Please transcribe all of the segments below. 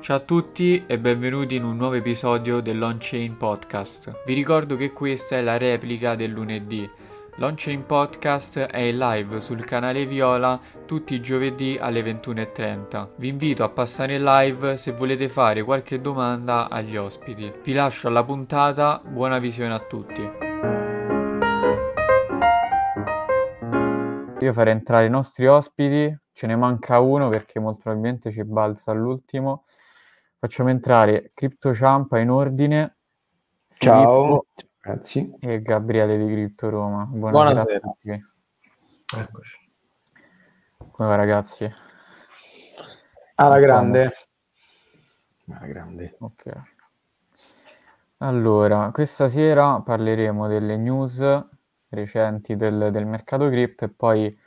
Ciao a tutti e benvenuti in un nuovo episodio dell'On-Chain Podcast. Vi ricordo che questa è la replica del lunedì. L'On-Chain Podcast è in live sul canale Viola tutti i giovedì alle 21.30. Vi invito a passare in live se volete fare qualche domanda agli ospiti. Vi lascio alla puntata, buona visione a tutti. Io farei entrare i nostri ospiti, ce ne manca uno perché molto probabilmente ci balza all'ultimo. Facciamo entrare Crypto Ciampa in ordine. Ciao, ragazzi. E Gabriele di Crypto Roma. Buonasera. Buonasera. Eccoci. Come va ragazzi? Alla grande. Alla grande. Ok. Allora, questa sera parleremo delle news recenti del, del mercato cripto e poi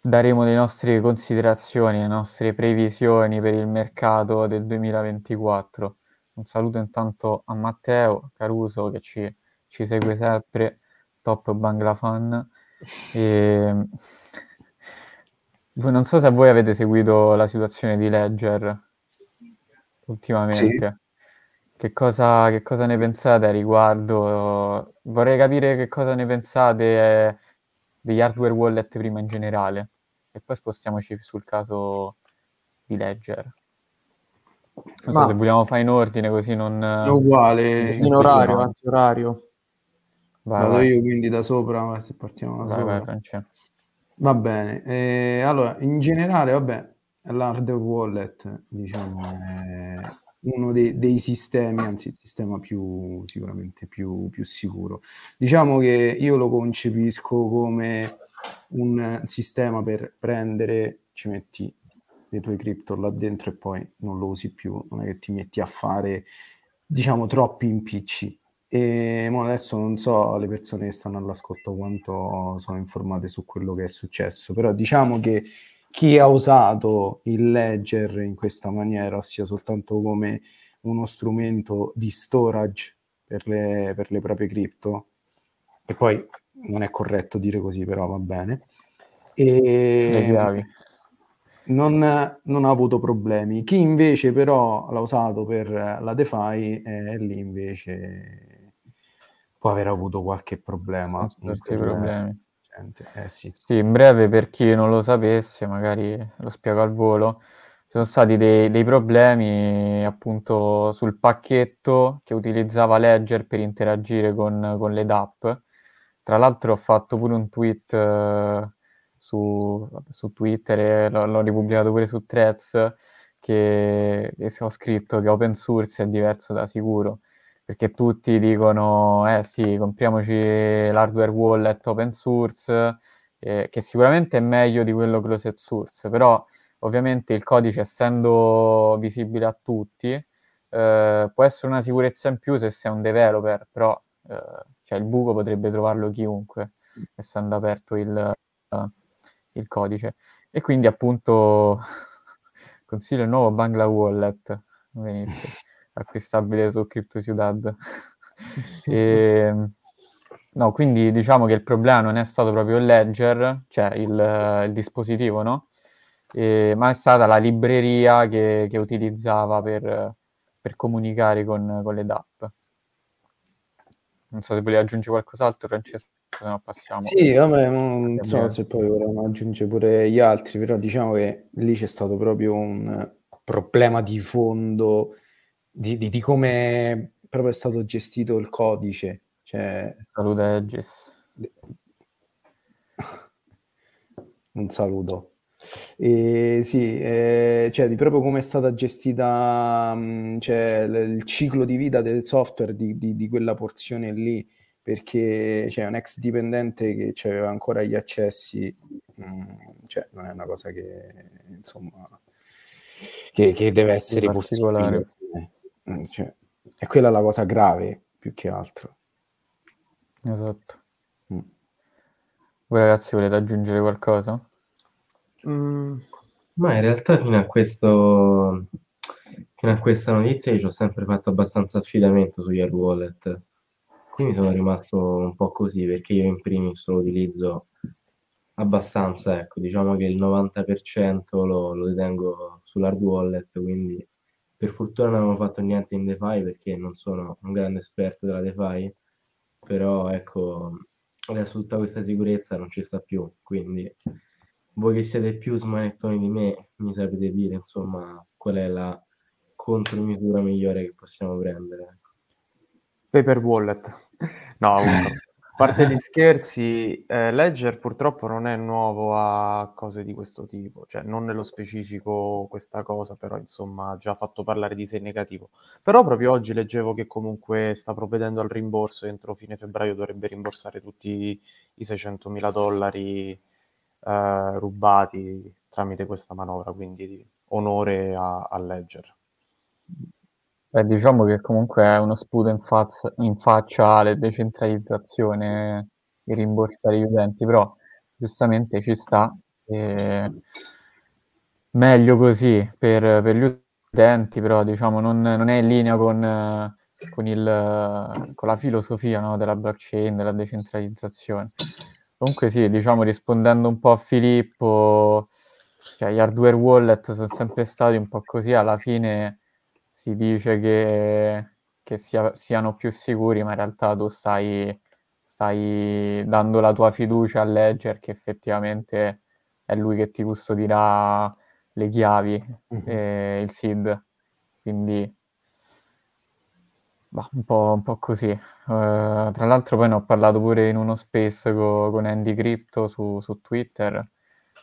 daremo le nostre considerazioni, le nostre previsioni per il mercato del 2024. Un saluto intanto a Matteo Caruso che ci, ci segue sempre, top Bangla fan. E... Non so se voi avete seguito la situazione di Ledger ultimamente. Sì. Che cosa, che cosa ne pensate a riguardo? Vorrei capire che cosa ne pensate degli hardware wallet prima in generale e poi spostiamoci sul caso di Ledger. Non Ma... so se vogliamo fare in ordine così non... È uguale, in orario, anti-orario. Vai, Vado vai. io quindi da sopra, se partiamo da vai, sopra. Va bene. Eh, allora, in generale, vabbè, l'hardware wallet, diciamo, è uno dei, dei, sistemi, anzi il sistema più sicuramente più, più sicuro. Diciamo che io lo concepisco come un sistema per prendere, ci metti le tue cripto là dentro e poi non lo usi più, non è che ti metti a fare, diciamo, troppi impicci. E adesso non so le persone che stanno all'ascolto quanto sono informate su quello che è successo, però diciamo che chi ha usato il ledger in questa maniera, ossia soltanto come uno strumento di storage per le, per le proprie cripto, e poi non è corretto dire così, però va bene. E non, non, ha avuto problemi. Chi invece però l'ha usato per la DeFi, eh, lì invece può aver avuto qualche problema. Qualche problemi. Eh, sì. sì, in breve per chi non lo sapesse, magari lo spiego al volo, ci sono stati dei, dei, problemi appunto sul pacchetto che utilizzava Ledger per interagire con, con le DApp. Tra l'altro ho fatto pure un tweet uh, su, su, Twitter e l'ho, l'ho, ripubblicato pure su Threads che ho scritto che open source è diverso da sicuro perché tutti dicono, eh sì, compriamoci l'hardware wallet open source, eh, che sicuramente è meglio di quello closed source, però ovviamente il codice essendo visibile a tutti, eh, può essere una sicurezza in più se sei un developer, però eh, cioè il buco potrebbe trovarlo chiunque, essendo aperto il, uh, il codice. E quindi appunto consiglio il nuovo Bangla Wallet, venite acquistabile su Crypto Ciudad. e, ehm, no, quindi diciamo che il problema non è stato proprio il ledger, cioè il, il dispositivo, no? E, ma è stata la libreria che, che utilizzava per, per comunicare con, con, le DApp. Non so se volevi aggiungere qualcos'altro, Francesco, se no passiamo. Sì, vabbè, non so se poi volevano aggiungere pure gli altri, però diciamo che lì c'è stato proprio un problema di fondo di, di, di come proprio è stato gestito il codice. Cioè... Saluto Edges. Un saluto. E sì, eh, cioè di proprio come è stata gestita mh, cioè, l- il ciclo di vita del software di, di, di quella porzione lì, perché c'è un ex dipendente che aveva ancora gli accessi, mh, cioè non è una cosa che insomma che, che deve essere possibile. Mm, cioè, è quella la cosa grave più che altro. Esatto. Mm. Voi ragazzi volete aggiungere qualcosa? Mm, ma in realtà fino a questo fino a questa notizia io ci ho sempre fatto abbastanza affidamento sugli hard wallet. Quindi sono rimasto un po' così perché io in primis lo utilizzo abbastanza, ecco, diciamo che il 90% lo, lo detengo sull'hard wallet, quindi Per fortuna non avevo fatto niente in DeFi perché non sono un grande esperto della DeFi, però ecco, adesso tutta questa sicurezza non ci sta più, quindi voi che siete più smanettoni di me mi sapete dire insomma qual è la contromisura migliore che possiamo prendere. Paper wallet. No, parte gli scherzi, eh, Ledger purtroppo non è nuovo a cose di questo tipo, cioè non nello specifico questa cosa, però insomma ha già fatto parlare di sé negativo. Però proprio oggi leggevo che comunque sta provvedendo al rimborso, entro fine febbraio dovrebbe rimborsare tutti i 600 mila dollari eh, rubati tramite questa manovra, quindi onore a, a Ledger. Beh, diciamo che comunque è uno sputo in, faz- in faccia alla decentralizzazione e rimborsare gli utenti, però giustamente ci sta. E... Meglio così per, per, gli utenti, però diciamo non, non è in linea con, con, il, con la filosofia no, della blockchain, della decentralizzazione. Comunque sì, diciamo rispondendo un po' a Filippo, cioè gli hardware wallet sono sempre stati un po' così, alla fine si dice che, che sia, siano più sicuri, ma in realtà tu stai, stai dando la tua fiducia al Ledger che effettivamente è lui che ti custodirà le chiavi, mm-hmm. eh, il SID. Quindi bah, un, po', un, po', così. Uh, tra l'altro poi ne ho parlato pure in uno space co- con Andy Crypto su, su Twitter,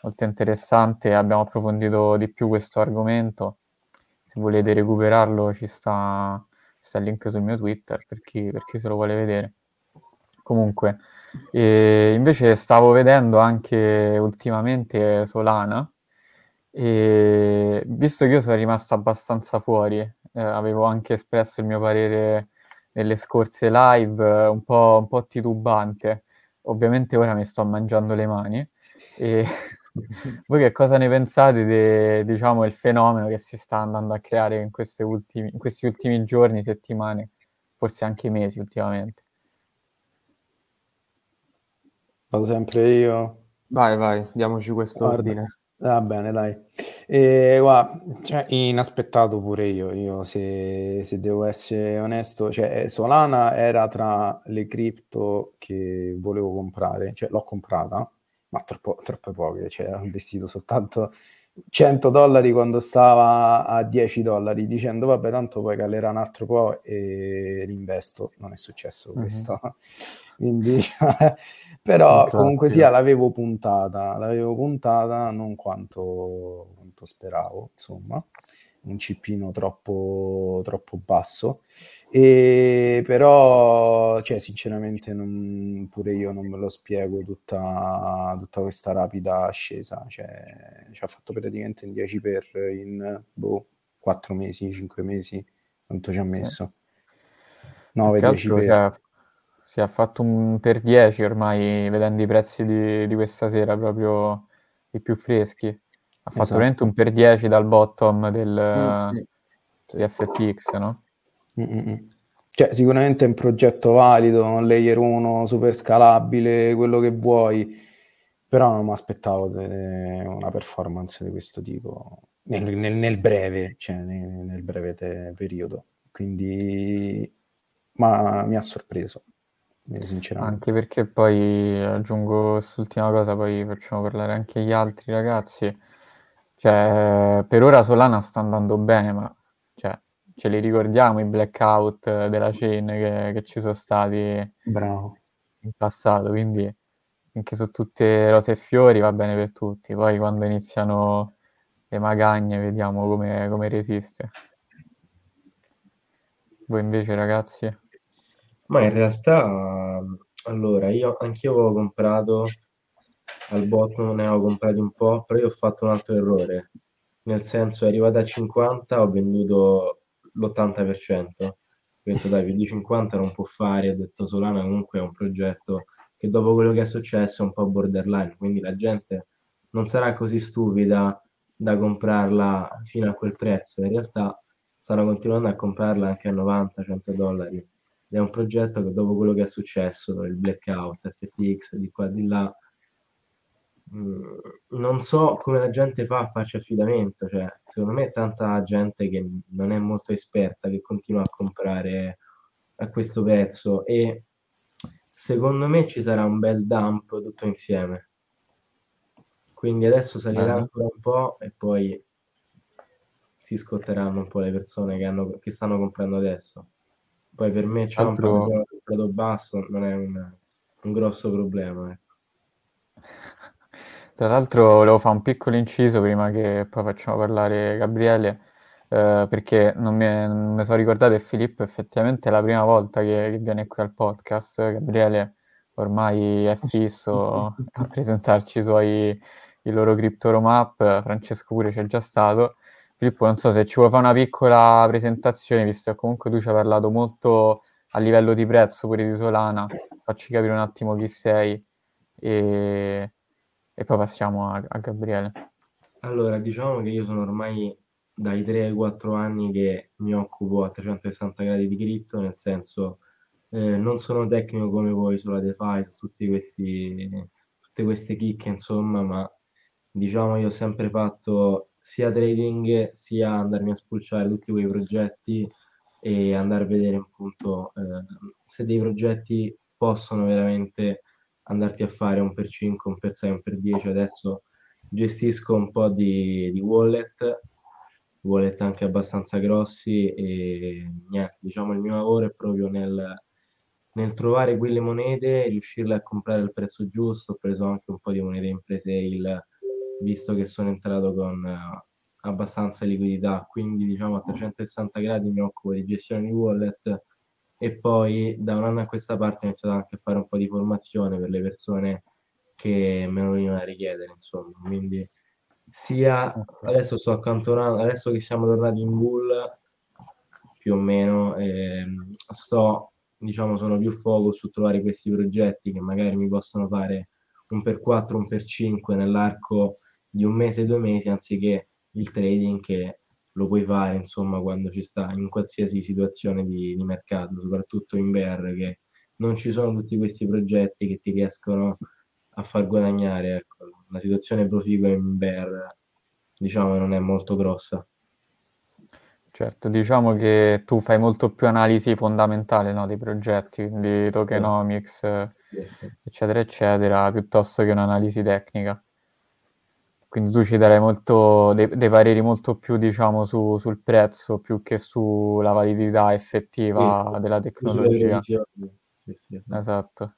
molto interessante, abbiamo approfondito di più questo argomento volete recuperarlo ci sta, sta il link sul mio Twitter per chi, per chi se lo vuole vedere. Comunque, eh, invece stavo vedendo anche ultimamente Solana e visto che io sono rimasto abbastanza fuori, eh, avevo anche espresso il mio parere nelle scorse live un po', un po' titubante, ovviamente ora mi sto mangiando le mani e Voi che cosa ne pensate del diciamo, fenomeno che si sta andando a creare in, ultimi, in questi ultimi giorni, settimane, forse anche mesi ultimamente? Vado sempre io. Vai, vai, diamoci questo Guarda. ordine. Va bene, dai. E, guarda, cioè, inaspettato pure io, io se, se, devo essere onesto, cioè, Solana era tra le cripto che volevo comprare, cioè l'ho comprata, ma troppo, troppe poche, cioè ho investito soltanto 100 dollari quando stava a 10 dollari, dicendo vabbè tanto poi calerà un altro po' e rinvesto, non è successo mhm. questo. Mm-hmm. Quindi, però Infatti. comunque sia l'avevo puntata, l'avevo puntata non quanto, quanto speravo, insomma, un cippino troppo, troppo basso. E però, cioè, sinceramente, non, pure io non me lo spiego tutta, tutta questa rapida ascesa. Cioè, ci ha fatto praticamente in 10 per in boh, 4 mesi, 5 mesi. Quanto ci ha messo? 9-10 per. Cioè, si è fatto un per 10 ormai, vedendo i prezzi di, di questa sera, proprio i più freschi. Ha fatto esatto. veramente un per 10 dal bottom del, mm-hmm. di FTX, no? Mm-mm. Cioè, sicuramente è un progetto valido, un layer 1 super scalabile, quello che vuoi, però non mi aspettavo una performance di questo tipo nel, nel, nel breve, cioè nel, nel breve te- periodo. Quindi ma mi ha sorpreso, eh, sinceramente. Anche perché poi aggiungo quest'ultima cosa, poi facciamo parlare anche gli altri ragazzi. Cioè, per ora Solana sta andando bene, ma cioè, ce li ricordiamo i blackout della chain che, che ci sono stati Bravo. in passato, quindi anche su tutte rose e fiori va bene per tutti, poi quando iniziano le magagne vediamo come, come resiste. Voi invece ragazzi? Ma in realtà, allora, io anch'io avevo comprato al bottom, ne avevo comprati un po', però io ho fatto un altro errore, nel senso è arrivato a 50, ho venduto l'80%. Ho detto dai, più di 50 non può fare, ho detto Solana comunque è un progetto che dopo quello che è successo è un po' borderline, quindi la gente non sarà così stupida da comprarla fino a quel prezzo, in realtà stanno continuando a comprarla anche a 90-100 dollari. Ed è un progetto che dopo quello che è successo, il blackout, FTX, di qua di là, non so come la gente fa a farci affidamento, cioè secondo me è tanta gente che non è molto esperta che continua a comprare a questo prezzo e secondo me ci sarà un bel dump tutto insieme. Quindi adesso salirà uh-huh. ancora un po' e poi si scotteranno un po' le persone che, hanno, che stanno comprando adesso. Poi per me c'è Altro... un prezzo basso, non è un, un grosso problema. Ecco. Tra l'altro volevo fare un piccolo inciso prima che poi facciamo parlare Gabriele, eh, perché non mi, non mi, sono ricordato che Filippo effettivamente è la prima volta che, che viene qui al podcast. Gabriele ormai è fisso a presentarci i suoi i loro crypto roadmap, Francesco pure c'è già stato. Filippo, non so se ci vuoi fare una piccola presentazione, visto che comunque tu ci hai parlato molto a livello di prezzo pure di Solana, facci capire un attimo chi sei e, e poi passiamo a, a, Gabriele. Allora, diciamo che io sono ormai dai 3 ai 4 anni che mi occupo a 360 gradi di cripto, nel senso eh, non sono tecnico come voi sulla DeFi, su tutti questi, tutte queste chicche, insomma, ma diciamo io ho sempre fatto sia trading sia andarmi a spulciare tutti quei progetti e andare a vedere appunto eh, se dei progetti possono veramente andarti a fare un per 5, un per 6, un per 10. Adesso gestisco un po' di, di wallet, wallet anche abbastanza grossi e niente, diciamo il mio lavoro è proprio nel, nel trovare quelle monete riuscirle a comprare al prezzo giusto. Ho preso anche un po' di monete in pre-sale visto che sono entrato con uh, abbastanza liquidità, quindi diciamo a 360 gradi mi occupo di gestione di wallet e poi da un anno a questa parte ho iniziato anche a fare un po' di formazione per le persone che me lo venivano a richiedere, insomma, quindi sia adesso sto accantonando, adesso che siamo tornati in bull più o meno, eh, sto, diciamo, sono più focus su trovare questi progetti che magari mi possono fare un per 4, un per 5 nell'arco di un mese, due mesi, anziché il trading che lo puoi fare insomma quando ci sta in qualsiasi situazione di, di mercato, soprattutto in BR, che non ci sono tutti questi progetti che ti riescono a far guadagnare. Ecco. La situazione proficua in BR diciamo non è molto grossa. Certo, diciamo che tu fai molto più analisi fondamentale no, dei progetti, quindi tokenomics, yes. eccetera, eccetera, piuttosto che un'analisi tecnica. Quindi tu ci darei molto, dei, dei pareri molto più, diciamo, su, sul prezzo più che sulla validità effettiva sì, della tecnologia. Sì, sì, esatto. esatto.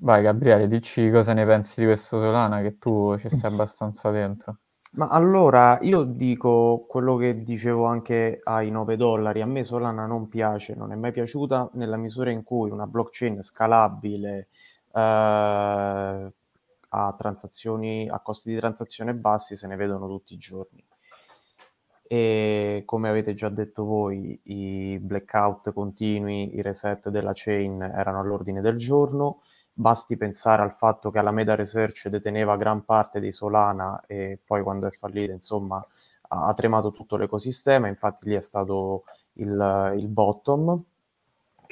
Vai Gabriele, dici cosa ne pensi di questo Solana, che tu ci stai abbastanza dentro. Ma allora io dico quello che dicevo anche ai 9 dollari, a me Solana non piace, non è mai piaciuta nella misura in cui una blockchain scalabile, eh, a transazioni a costi di transazione bassi se ne vedono tutti i giorni. E come avete già detto voi, i blackout continui, i reset della chain erano all'ordine del giorno. Basti pensare al fatto che la Meta Research deteneva gran parte di Solana e poi quando è fallita, insomma, ha tremato tutto l'ecosistema. Infatti lì è stato il, il bottom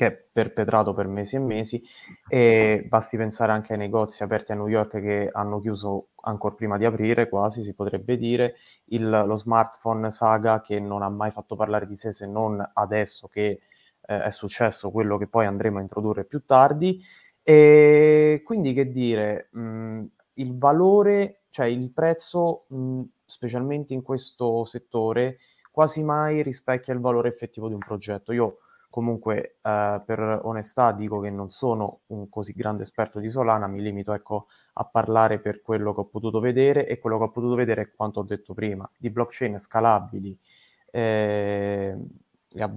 che è perpetrato per mesi e mesi e basti pensare anche ai negozi aperti a New York che hanno chiuso ancora prima di aprire, quasi si potrebbe dire, il, lo smartphone saga che non ha mai fatto parlare di sé se non adesso che eh, è successo quello che poi andremo a introdurre più tardi. E quindi che dire, mh, il valore, cioè il prezzo, mh, specialmente in questo settore, quasi mai rispecchia il valore effettivo di un progetto. Io Comunque, eh, per onestà, dico che non sono un così grande esperto di Solana, mi limito ecco, a parlare per quello che ho potuto vedere e quello che ho potuto vedere è quanto ho detto prima, di blockchain scalabili eh, e a,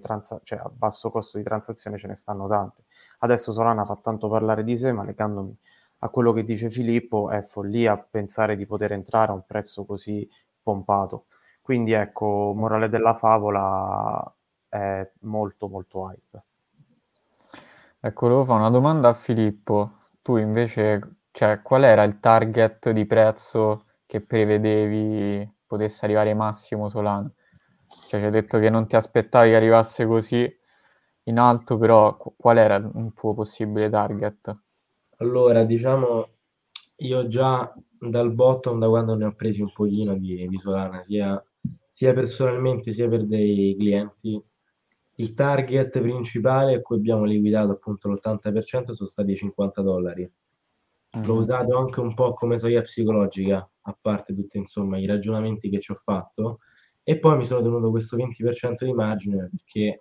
transa- cioè a basso costo di transazione ce ne stanno tante. Adesso Solana fa tanto parlare di sé, ma legandomi a quello che dice Filippo, è follia pensare di poter entrare a un prezzo così pompato. Quindi ecco, morale della favola, è molto molto hype. Ecco, volevo fare una domanda a Filippo. Tu invece, cioè, qual era il target di prezzo che prevedevi potesse arrivare massimo Solana? Cioè, ci hai detto che non ti aspettavi che arrivasse così in alto, però qual era un tuo possibile target? Allora, diciamo, io già dal bottom, da quando ne ho presi un pochino di, di Solana, sia, sia personalmente sia per dei clienti, il target principale a cui abbiamo liquidato appunto l'80% sono stati i 50 dollari. Mm. L'ho usato anche un po' come soglia psicologica, a parte tutti insomma i ragionamenti che ci ho fatto, e poi mi sono tenuto questo 20% di margine perché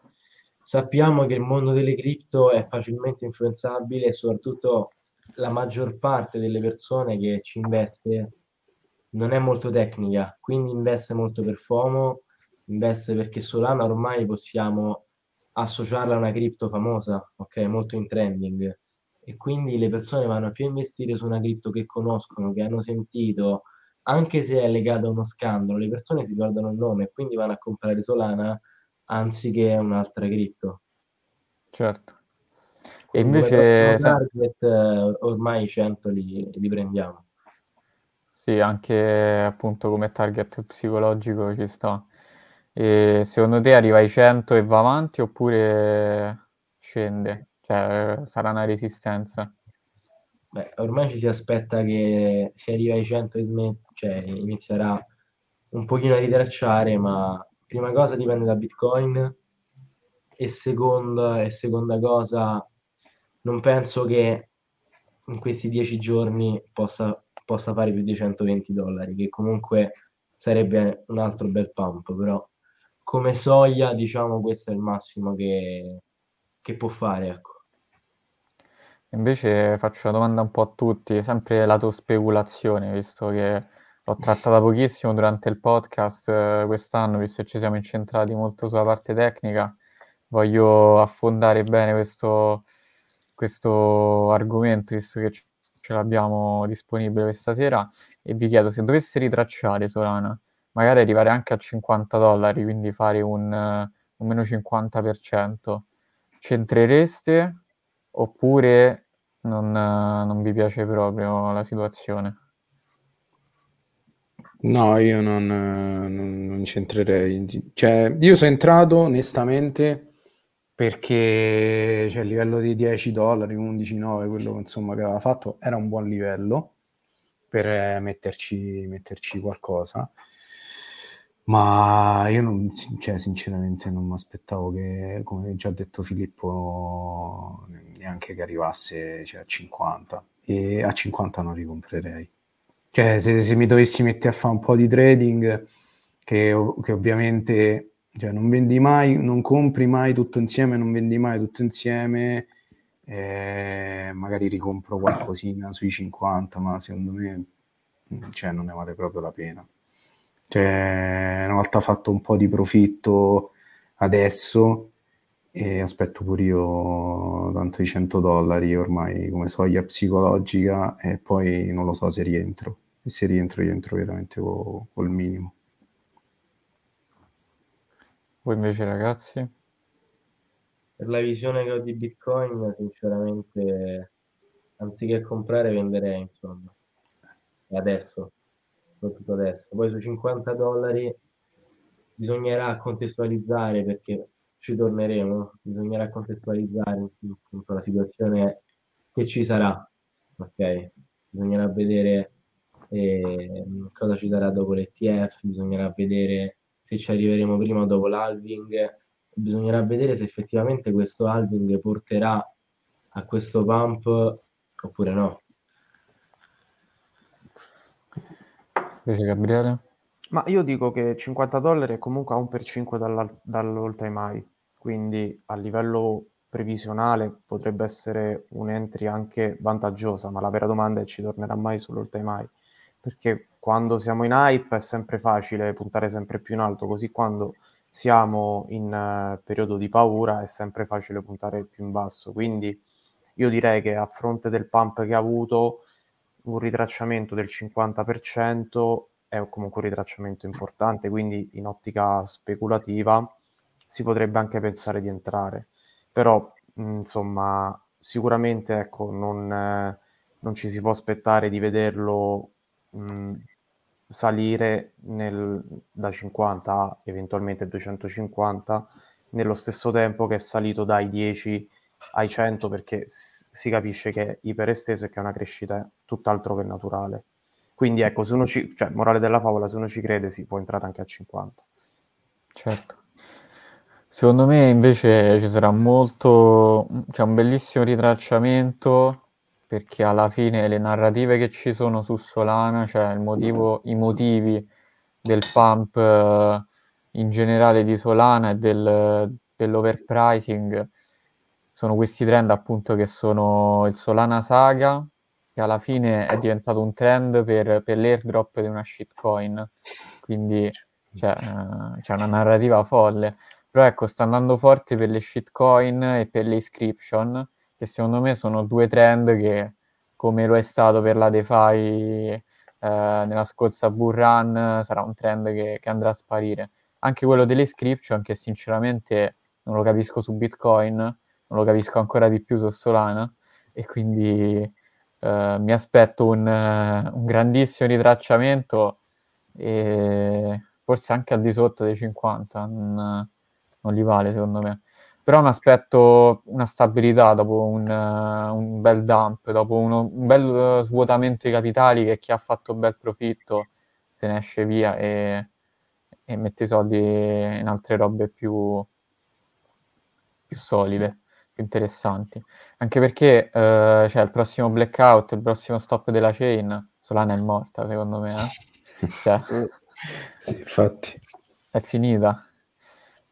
sappiamo che il mondo delle cripto è facilmente influenzabile e soprattutto la maggior parte delle persone che ci investe non è molto tecnica, quindi investe molto per FOMO, investe perché Solana ormai possiamo associarla a una cripto famosa, ok, molto in trending, e quindi le persone vanno più a investire su una cripto che conoscono, che hanno sentito, anche se è legata a uno scandalo, le persone si ricordano il nome e quindi vanno a comprare Solana anziché un'altra cripto. Certo. E invece target, eh, ormai 100 li, li prendiamo. Sì, anche appunto come target psicologico ci sta. E secondo te arriva ai 100 e va avanti oppure scende? Cioè sarà una resistenza? Beh, ormai ci si aspetta che si arrivi ai 100 e smet- cioè inizierà un pochino a ritracciare, ma prima cosa dipende da Bitcoin e seconda, e seconda cosa non penso che in questi dieci giorni possa, possa fare più di 120 dollari, che comunque sarebbe un altro bel pump, però come soglia, diciamo, questo è il massimo che, che può fare, ecco. Invece faccio una domanda un po' a tutti, sempre la tua speculazione, visto che l'ho trattata pochissimo durante il podcast eh, quest'anno, visto che ci siamo incentrati molto sulla parte tecnica, voglio affondare bene questo, questo argomento, visto che ce l'abbiamo disponibile questa sera, e vi chiedo se dovesse ritracciare Solana, magari arrivare anche a 50 dollari, quindi fare un, un meno 50%, c'entrereste oppure non, non vi piace proprio la situazione? No, io non, non, non c'entrerei. Cioè, io sono entrato onestamente perché cioè, il livello di 10 dollari, 11, 9, quello insomma, che aveva fatto era un buon livello per eh, metterci, metterci qualcosa ma io non, cioè, sinceramente non mi aspettavo che, come già detto Filippo, neanche che arrivasse cioè, a 50 e a 50 non ricomprerei. Cioè, se, se mi dovessi mettere a fare un po' di trading, che, che ovviamente cioè, non vendi mai, non compri mai tutto insieme, non vendi mai tutto insieme, eh, magari ricompro qualcosina sui 50, ma secondo me cioè, non ne vale proprio la pena. Cioè, una volta fatto un po' di profitto adesso e aspetto pure io tanto i 100 dollari ormai come soglia psicologica e poi non lo so se rientro. E se rientro, rientro veramente co- col minimo. Voi invece ragazzi? Per la visione che ho di Bitcoin, sinceramente, anziché comprare, venderei, insomma. Adesso soprattutto adesso. Poi sui 50 dollari bisognerà contestualizzare perché ci torneremo, bisognerà contestualizzare appunto, la situazione che ci sarà, ok? Bisognerà vedere eh, cosa ci sarà dopo l'ETF, bisognerà vedere se ci arriveremo prima o dopo l'halving, bisognerà vedere se effettivamente questo halving porterà a questo pump oppure no. Invece Gabriele? Ma io dico che 50 dollari è comunque a 1 per 5 dall'all time high, quindi a livello previsionale potrebbe essere un'entry anche vantaggiosa, ma la vera domanda è ci tornerà mai sull'all time high, perché quando siamo in hype è sempre facile puntare sempre più in alto, così quando siamo in uh, periodo di paura è sempre facile puntare più in basso, quindi io direi che a fronte del pump che ha avuto un ritracciamento del 50% è comunque un ritracciamento importante, quindi in ottica speculativa si potrebbe anche pensare di entrare. Però, insomma, sicuramente ecco, non, eh, non ci si può aspettare di vederlo mh, salire nel, da 50 a eventualmente 250 nello stesso tempo che è salito dai 10 ai 100 perché si capisce che è iperesteso e che è una crescita tutt'altro che naturale. Quindi ecco, se uno ci, cioè, morale della favola, se uno ci crede si può entrare anche a 50. Certo. Secondo me invece ci sarà molto, c'è un bellissimo ritracciamento perché alla fine le narrative che ci sono su Solana, cioè motivo, i motivi del pump eh, in generale di Solana e del, dell'overpricing sono questi trend appunto che sono il Solana Saga, che alla fine è diventato un trend per, per l'airdrop di una shitcoin, quindi cioè, uh, c'è una narrativa folle. Però ecco, sta andando forte per le shitcoin e per le inscription, che secondo me sono due trend che, come lo è stato per la DeFi eh, nella scorsa bull run, sarà un trend che, che andrà a sparire. Anche quello delle inscription, che sinceramente non lo capisco su Bitcoin, non lo capisco ancora di più su Solana, e quindi eh, mi aspetto un, un grandissimo ritracciamento e forse anche al di sotto dei 50. Non, non li vale secondo me. Però mi aspetto una stabilità dopo un, uh, un bel dump, dopo uno, un bel svuotamento di capitali che chi ha fatto un bel profitto se ne esce via e, e mette i soldi in altre robe più, più solide, più interessanti. Anche perché uh, cioè, il prossimo blackout, il prossimo stop della chain, Solana è morta secondo me. Eh? Cioè, sì, infatti. È finita.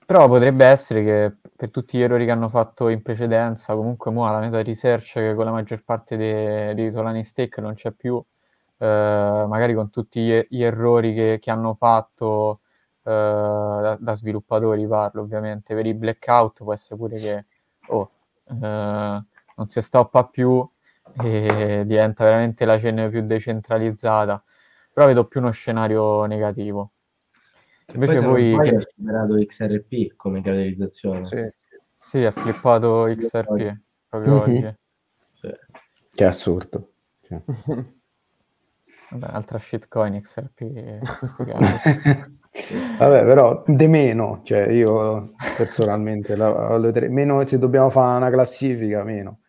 Però potrebbe essere che per tutti gli errori che hanno fatto in precedenza, comunque mo la meta research che con la maggior parte dei, dei Solani stake non c'è più, eh, magari con tutti gli, gli errori che, che, hanno fatto eh, da, da, sviluppatori parlo ovviamente, per i blackout può essere pure che oh, eh, non si stoppa più e diventa veramente la cena più decentralizzata, però vedo più uno scenario negativo. Invece voi... Che... ha superato XRP come capitalizzazione. Sì, sì ha flippato XRP proprio mm-hmm. oggi. Sì. Che assurdo. Cioè. Vabbè, altra shitcoin XRP. Vabbè, però di meno, cioè io personalmente, la, la, meno se dobbiamo fare una classifica, meno.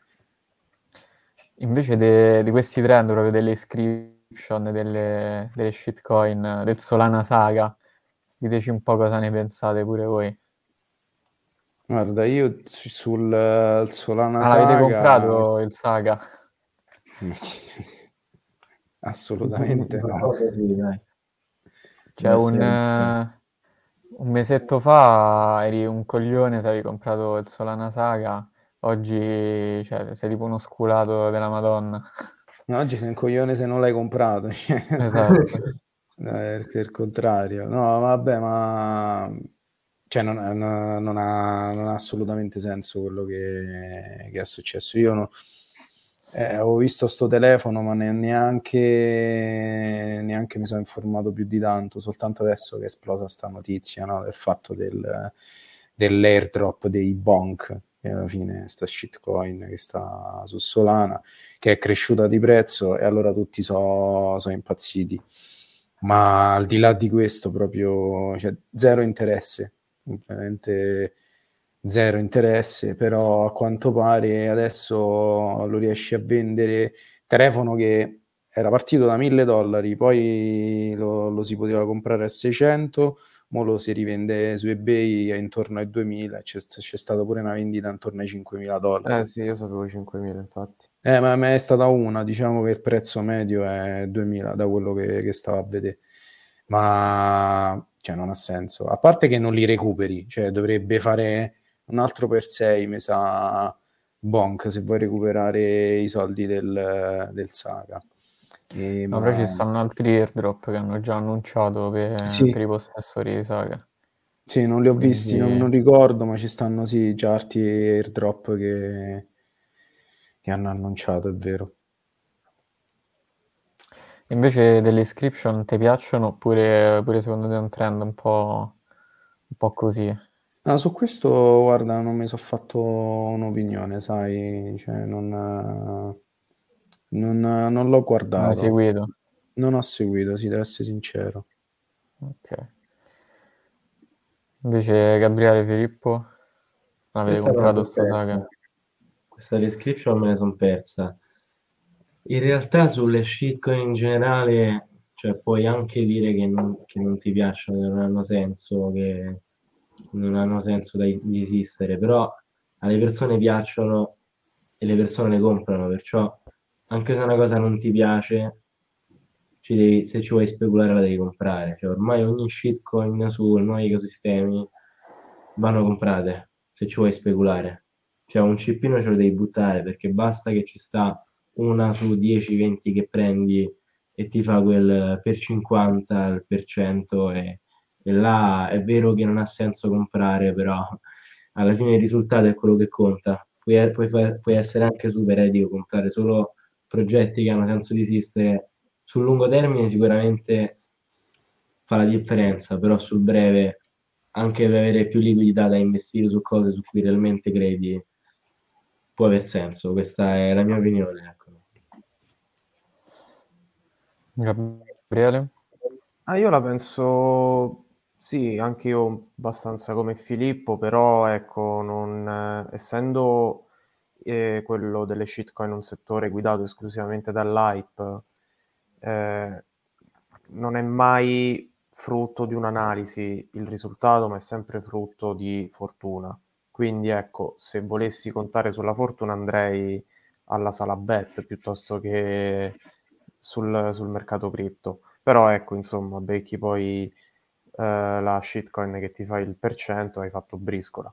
Invece di de questi trend, proprio delle iscription, delle, delle shitcoin, del Solana Saga, Diteci un po' cosa ne pensate pure voi. Guarda, io sul uh, Solana ah, Saga... Avete comprato il Saga? Assolutamente no. Cioè un, uh, un mesetto fa eri un coglione se avevi comprato il Solana Saga, oggi cioè, sei tipo uno sculato della Madonna. No, oggi sei un coglione se non l'hai comprato. Cioè. Esatto. No, è il contrario. No, vabbè, ma cioè, non, non, non, ha, non, ha, assolutamente senso quello che, che è successo. Io no, eh, ho visto sto telefono, ma neanche, neanche, mi sono informato più di tanto, soltanto adesso che è esplosa sta notizia no, del fatto del, dell'airdrop dei bonk, che alla fine sta shitcoin che sta su Solana, che è cresciuta di prezzo e allora tutti sono so impazziti. Ma al di là di questo proprio cioè, zero interesse, ovviamente zero interesse, però a quanto pare adesso lo riesci a vendere telefono che era partito da 1000 dollari, poi lo, lo si poteva comprare a 600, mo lo si rivende su eBay intorno ai 2000, c'è, c'è stata pure una vendita intorno ai 5000 dollari. Eh sì, io sapevo 5000 infatti. Eh, ma, ma, è stata una, diciamo che il prezzo medio è 2000 da quello che, che stavo a vedere. Ma cioè, non ha senso. A parte che non li recuperi, cioè dovrebbe fare un altro per 6, mi sa, bonk, se vuoi recuperare i soldi del, del Saga. E, no, ma... però ci stanno altri airdrop che hanno già annunciato per, sì. per i possessori di Saga. Sì, non li ho Quindi... visti, non, non, ricordo, ma ci stanno sì già altri airdrop che che hanno annunciato, è vero. Invece delle iscription ti piacciono oppure, oppure secondo te è un trend un po', un po così? Ah, su questo, guarda, non mi sono fatto un'opinione, sai, cioè, non, non, non l'ho guardato. Non hai seguito? Non ho seguito, sì, devo essere sincero. Ok. Invece Gabriele Filippo, avete comprato sta saga? questa description me ne sono persa. In realtà sulle shitcoin in generale, cioè puoi anche dire che non, che non ti piacciono, che non hanno senso, che non hanno senso di, esistere, però alle persone piacciono e le persone le comprano, perciò anche se una cosa non ti piace, ci devi, se ci vuoi speculare la devi comprare. Cioè, ormai ogni shitcoin su nuovi ecosistemi vanno comprate se ci vuoi speculare. Cioè un cippino ce lo devi buttare perché basta che ci sta una su 10-20 che prendi e ti fa quel per 50 il per cento e, e là è vero che non ha senso comprare, però alla fine il risultato è quello che conta. Puoi, puoi, puoi essere anche super etico, comprare solo progetti che hanno senso di esistere sul lungo termine sicuramente fa la differenza, però sul breve anche per avere più liquidità da investire su cose su cui realmente credi può aver senso. Questa è la mia opinione. Ecco. Gabriele? Ah, io la penso sì, anche io abbastanza come Filippo, però ecco, non, eh, essendo eh, quello delle shitcoin un settore guidato esclusivamente dall'hype, eh, non è mai frutto di un'analisi il risultato, ma è sempre frutto di fortuna. Quindi ecco, se volessi contare sulla fortuna andrei alla sala bet piuttosto che sul, sul mercato cripto. Però ecco, insomma, becchi poi la shitcoin che ti fa il percento, hai fatto briscola.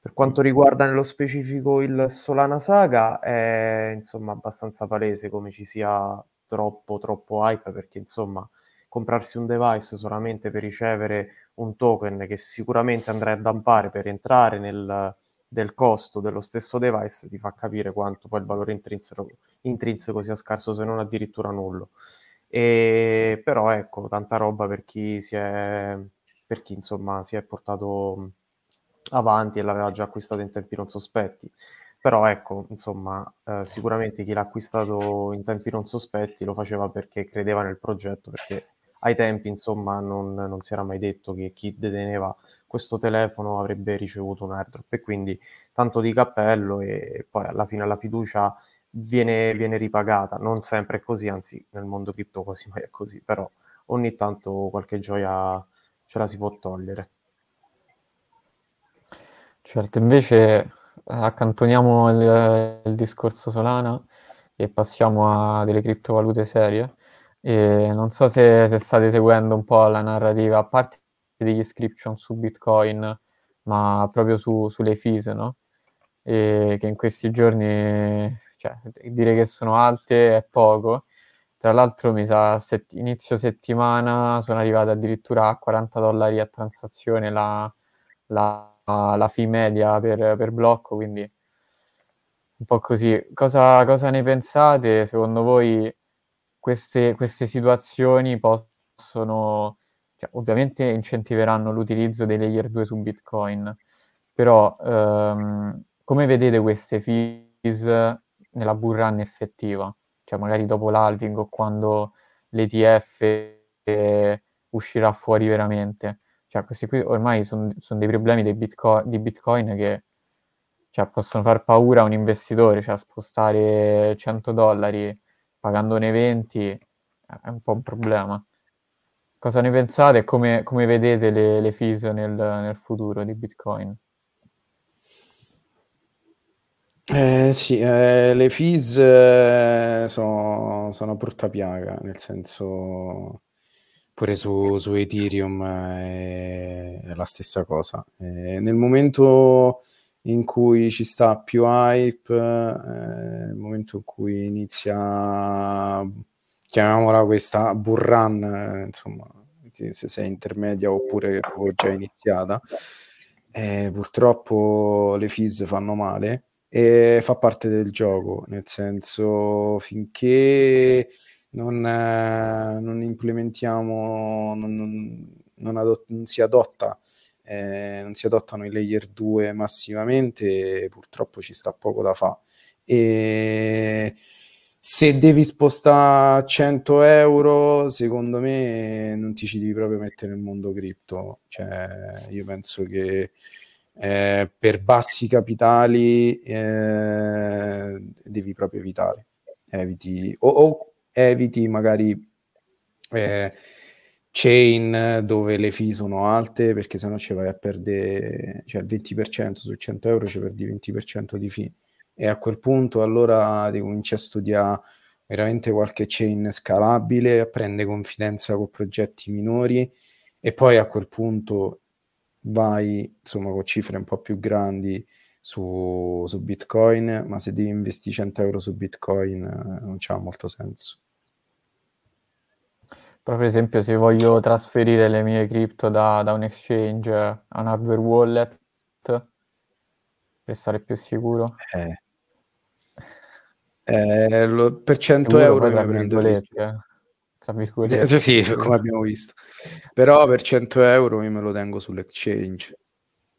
Per quanto riguarda nello specifico il Solana Saga, è insomma abbastanza palese come ci sia troppo, troppo hype perché insomma comprarsi un device solamente per ricevere un token che sicuramente andrai a dampare per entrare nel del costo dello stesso device ti fa capire quanto poi il valore intrinseco, intrinseco sia scarso se non addirittura nullo. E, però ecco, tanta roba per chi si è, per chi insomma si è portato avanti e l'aveva già acquistato in tempi non sospetti. Però ecco, insomma, eh, sicuramente chi l'ha acquistato in tempi non sospetti lo faceva perché credeva nel progetto, perché ai tempi, insomma, non, non si era mai detto che chi deteneva questo telefono avrebbe ricevuto un airdrop e quindi tanto di cappello e poi alla fine la fiducia viene, viene ripagata. Non sempre è così, anzi nel mondo cripto quasi mai è così, però ogni tanto qualche gioia ce la si può togliere. Certo, invece accantoniamo il, il discorso Solana e passiamo a delle criptovalute serie. E non so se, se, state seguendo un po' la narrativa, a parte degli inscription su Bitcoin, ma proprio su, sulle fees, no? E che in questi giorni, cioè, dire che sono alte è poco. Tra l'altro, mi sa, set- inizio settimana sono arrivate addirittura a 40 dollari a transazione la, la, la fee media per, per blocco, quindi un po' così. Cosa, cosa ne pensate? Secondo voi queste, queste situazioni possono, cioè, ovviamente incentiveranno l'utilizzo dei layer 2 su Bitcoin, però ehm, come vedete queste fees nella bull run effettiva? Cioè magari dopo l'halving o quando l'ETF eh, uscirà fuori veramente. Cioè questi qui ormai sono son dei problemi Bitcoin, di Bitcoin che cioè, possono far paura a un investitore, cioè spostare 100 dollari pagandone 20 è un po' un problema. Cosa ne pensate e come, come vedete le, le fees nel, nel, futuro di Bitcoin? Eh, sì, eh, le fees eh, sono, sono portapiaga, nel senso pure su, su Ethereum è, è, la stessa cosa. Eh, nel momento in cui ci sta più hype, eh, nel momento in cui inizia, chiamiamola questa eh, insomma, se sei intermedia oppure già iniziata, eh, purtroppo le fees fanno male e fa parte del gioco, nel senso finché non, eh, non implementiamo, non, non, non, adott- non si adotta eh, non si adottano i layer 2 massivamente, purtroppo ci sta poco da fare. E se devi spostare 100 euro, secondo me non ti ci devi proprio mettere nel mondo cripto. Cioè, io penso che eh, per bassi capitali eh, devi proprio evitare. Eviti, o, o eviti magari eh, chain dove le fee sono alte perché sennò ci vai a perdere cioè il 20% su 100 euro ci perdi 20% di fee e a quel punto allora devi cominciare a studiare veramente qualche chain scalabile, prende confidenza con progetti minori e poi a quel punto vai insomma con cifre un po' più grandi su, su Bitcoin, ma se devi investire 100 euro su Bitcoin eh, non c'ha molto senso. Però per esempio se voglio trasferire le mie cripto da, da un exchange a un hardware wallet per stare più sicuro. Eh eh, lo, per 100 Sicuro, euro mi prendo tra virgolette. Sì, sì, sì, come abbiamo visto. Però per 100 euro io me lo tengo sull'exchange.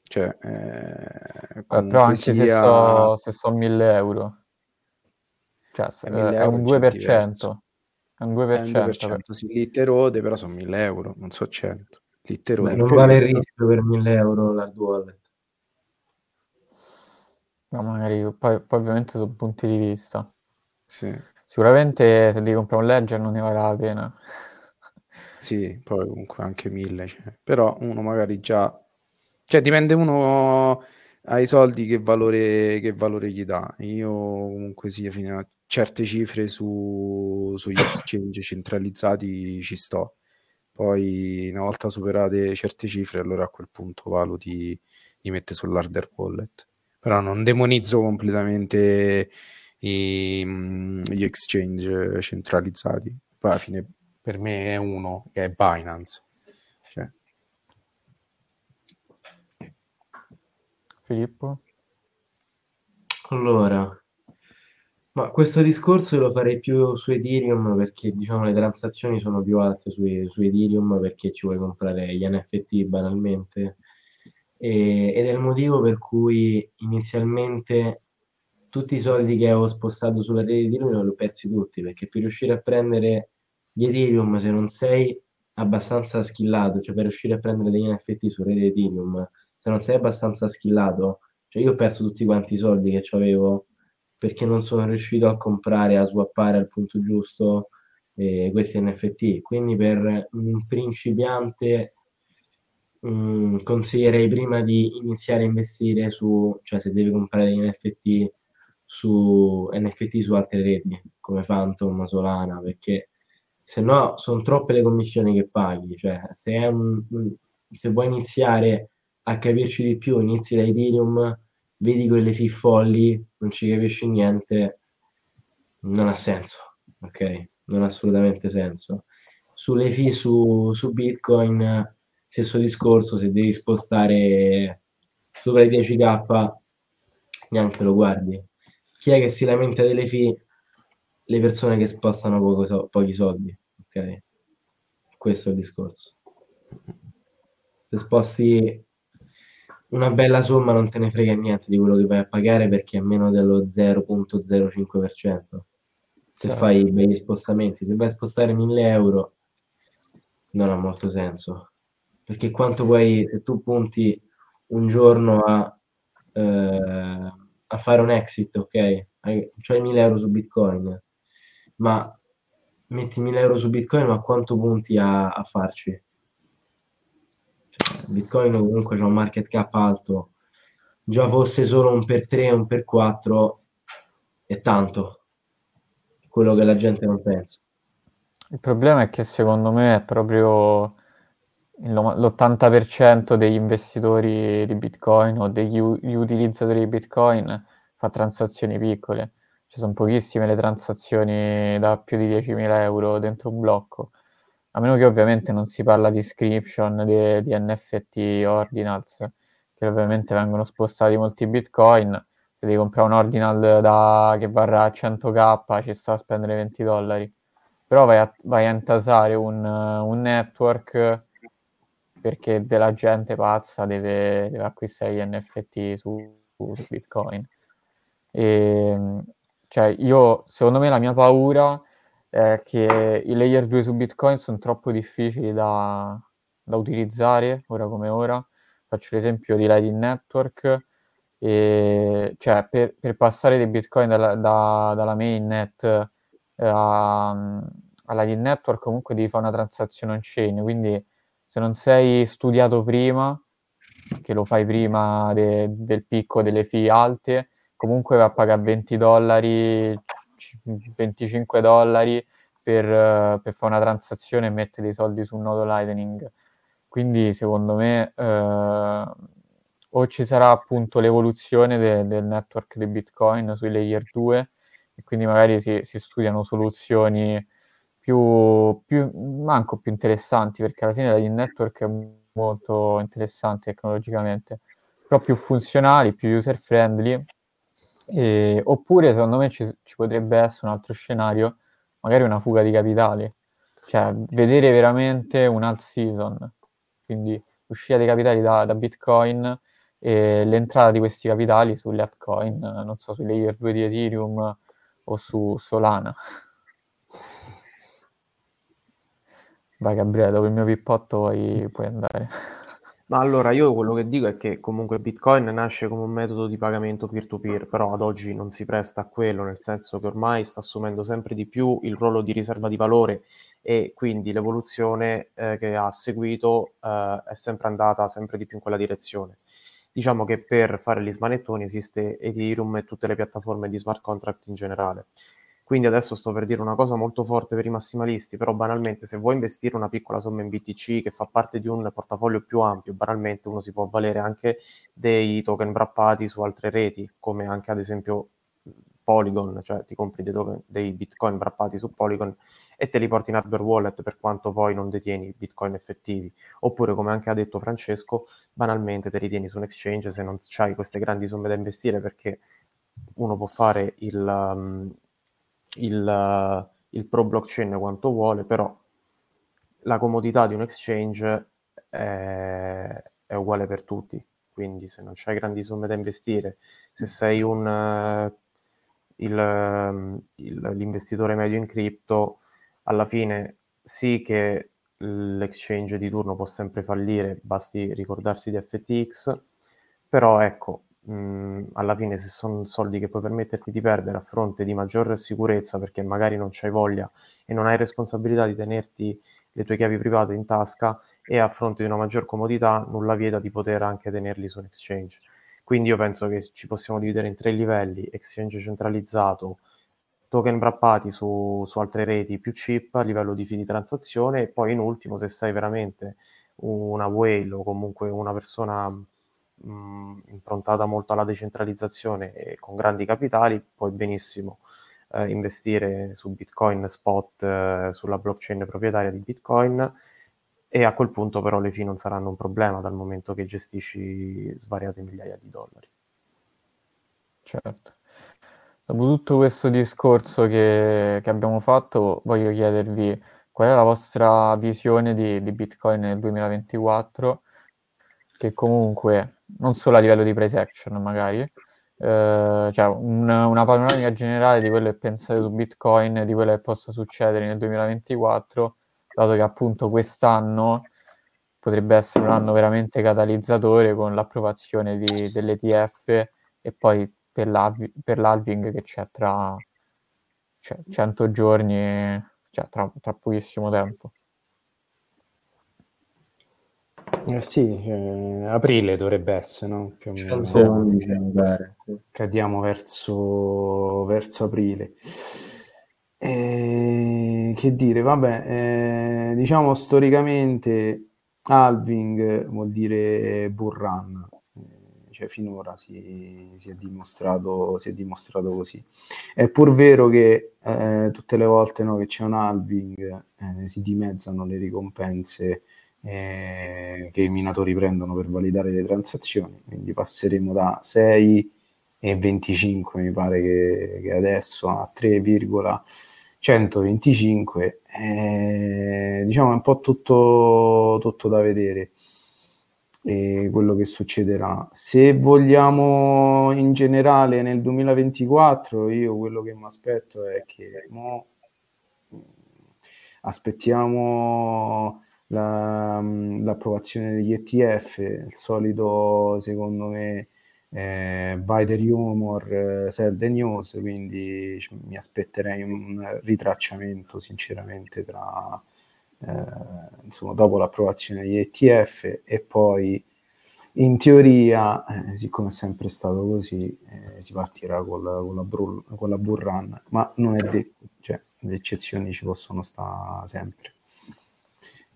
Cioè, eh, però anche sia... se, so, se so 1000 euro. Cioè, è, 1000 è un 2%. È un 2%. È un 2% per... sì, litterode, però sono 1000 euro, non so 100. Litterode. Beh, non vale il rischio per 1000 euro la wallet. No, magari poi, poi ovviamente sono punti di vista. Sì. Sicuramente se devi comprare un Ledger non ne vale la pena. Sì, poi comunque anche mille, cioè. però uno magari già... Cioè dipende uno ai soldi che valore, che valore gli dà. Io comunque sì, fino a certe cifre su, sugli exchange centralizzati ci sto. Poi una volta superate certe cifre, allora a quel punto valuti di mettere sull'hardware wallet. Però non demonizzo completamente i, mm, gli exchange centralizzati. Poi alla fine per me è uno che è Binance. Cioè. Filippo? Allora, ma questo discorso lo farei più su Ethereum perché diciamo le transazioni sono più alte su, su Ethereum perché ci vuoi comprare gli NFT banalmente e, ed è il motivo per cui inizialmente tutti i soldi che avevo spostato sulla rete di Ethereum li ho persi tutti perché per riuscire a prendere gli Ethereum se non sei abbastanza skillato, cioè per riuscire a prendere degli NFT su rete Ethereum, se non sei abbastanza skillato, cioè io ho perso tutti quanti i soldi che avevo perché non sono riuscito a comprare, a swappare al punto giusto eh, questi NFT. Quindi per un principiante mh, mm, consiglierei prima di iniziare a investire su, cioè se devi comprare degli NFT su NFT su altre reti come Phantom, Solana, perché se no sono troppe le commissioni che paghi. Cioè, se, un, se vuoi iniziare a capirci di più, inizi da Ethereum, vedi quelle fee folli, non ci capisci niente, non ha senso, ok? Non ha assolutamente senso. Sulle fee su, su Bitcoin, stesso discorso, se devi spostare sopra i 10k, neanche lo guardi chi è che si lamenta delle fee? Le persone che spostano poco so- pochi soldi, ok? Questo è il discorso. Se sposti una bella somma non te ne frega niente di quello che vai a pagare perché è meno dello 0.05%. Se certo. fai begli spostamenti, se vai a spostare 1000 euro non ha molto senso. Perché quanto puoi, se tu punti un giorno a eh, a fare un exit, ok? Hai, cioè 1000 euro su Bitcoin, ma metti 1000 euro su Bitcoin, ma quanto punti a, a farci? Cioè, Bitcoin comunque c'è un market cap alto, già fosse solo un per 3, un per 4, è tanto, quello che la gente non pensa. Il problema è che secondo me è proprio l'80% degli investitori di Bitcoin o degli utilizzatori di Bitcoin fa transazioni piccole. Ci sono pochissime le transazioni da più di 10.000 euro dentro un blocco. A meno che ovviamente non si parla di scription, di, di NFT ordinals, che ovviamente vengono spostati molti Bitcoin. Se devi comprare un ordinal da, che varrà 100k, ci sta a spendere 20 dollari. Però vai a, vai a intasare un, un network perché della gente pazza deve, deve acquistare gli NFT su, su Bitcoin. E, ehm, cioè, io, secondo me la mia paura è che i layer 2 su Bitcoin sono troppo difficili da, da utilizzare, ora come ora, faccio l'esempio di Lightning Network, e, cioè per, per, passare dei bitcoin dalla, da, dalla mainnet eh, a, alla Lightning Network comunque devi fare una transazione on-chain, quindi se non sei studiato prima, che lo fai prima de, del picco delle fee alte, comunque va a pagare 20 dollari, 25 dollari per, per fare una transazione e mettere dei soldi sul nodo Lightning. Quindi secondo me eh, o ci sarà appunto l'evoluzione de, del network di Bitcoin sui layer 2 e quindi magari si, si studiano soluzioni più, più, manco più interessanti perché alla fine la network è molto interessante tecnologicamente, però più funzionali, più user friendly e, oppure secondo me ci, ci, potrebbe essere un altro scenario, magari una fuga di capitali, cioè vedere veramente un alt season, quindi uscita dei capitali da, da Bitcoin e l'entrata di questi capitali sulle altcoin, non so, sui layer 2 di Ethereum o su Solana. Vai Gabriele, dopo il mio pippotto puoi, puoi andare. Ma allora io quello che dico è che comunque Bitcoin nasce come un metodo di pagamento peer-to-peer, però ad oggi non si presta a quello, nel senso che ormai sta assumendo sempre di più il ruolo di riserva di valore e quindi l'evoluzione eh, che ha seguito eh, è sempre andata sempre di più in quella direzione. Diciamo che per fare gli smanettoni esiste Ethereum e tutte le piattaforme di smart contract in generale. Quindi adesso sto per dire una cosa molto forte per i massimalisti, però banalmente se vuoi investire una piccola somma in BTC che fa parte di un portafoglio più ampio, banalmente uno si può avvalere anche dei token wrappati su altre reti, come anche ad esempio Polygon, cioè ti compri dei, token, dei bitcoin wrappati su Polygon e te li porti in hardware wallet per quanto poi non detieni bitcoin effettivi. Oppure, come anche ha detto Francesco, banalmente te li tieni su un exchange se non hai queste grandi somme da investire perché uno può fare il, um, il, il pro blockchain quanto vuole, però la comodità di un exchange è, è uguale per tutti. Quindi se non hai grandi somme da investire, se sei un, uh, il, um, il, l'investitore medio in cripto, alla fine sì che l'exchange di turno può sempre fallire, basti ricordarsi di FTX, però ecco, mh, alla fine se sono soldi che puoi permetterti di perdere a fronte di maggior sicurezza perché magari non c'hai voglia e non hai responsabilità di tenerti le tue chiavi private in tasca e a fronte di una maggior comodità nulla vieta di poter anche tenerli su un exchange. Quindi io penso che ci possiamo dividere in tre livelli, exchange centralizzato, token wrappati su, su, altre reti più chip a livello di fee di transazione e poi in ultimo se sei veramente una whale o comunque una persona mh, improntata molto alla decentralizzazione e con grandi capitali puoi benissimo eh, investire su bitcoin spot eh, sulla blockchain proprietaria di bitcoin e a quel punto però le fee non saranno un problema dal momento che gestisci svariate migliaia di dollari. Certo. Dopo tutto questo discorso che, che abbiamo fatto, voglio chiedervi qual è la vostra visione di, di Bitcoin nel 2024, che comunque non solo a livello di price action magari, eh, cioè un, una panoramica generale di quello che pensate su Bitcoin, di quello che possa succedere nel 2024, dato che appunto quest'anno potrebbe essere un anno veramente catalizzatore con l'approvazione di, dell'ETF e poi per, l'alv- per l'halving che c'è tra cioè, 100 giorni, cioè tra, tra pochissimo tempo. Eh sì, eh, aprile dovrebbe essere, no? Più o meno. Sì, Cadiamo verso, verso aprile. Eh, che dire, vabbè, eh, diciamo storicamente halving vuol dire bull run, cioè finora si, si, è dimostrato, si, è dimostrato, così. È pur vero che eh, tutte le volte no, che c'è un halving eh, si dimezzano le ricompense eh, che i minatori prendono per validare le transazioni, quindi passeremo da 6 e 25 mi pare che, che adesso a 3,125 eh, diciamo è un po' tutto, tutto da vedere e quello che succederà. Se vogliamo in generale nel 2024, io quello che mi aspetto è che mo, aspettiamo la, l'approvazione degli ETF, il solito, secondo me, eh, buy the rumor, eh, sell the news, quindi mi aspetterei un ritracciamento sinceramente tra, eh, insomma, dopo l'approvazione degli ETF e poi in teoria, eh, siccome è sempre stato così, eh, si partirà con la, con, la brul, con la bull run, ma non è detto, cioè, le eccezioni ci possono stare sempre.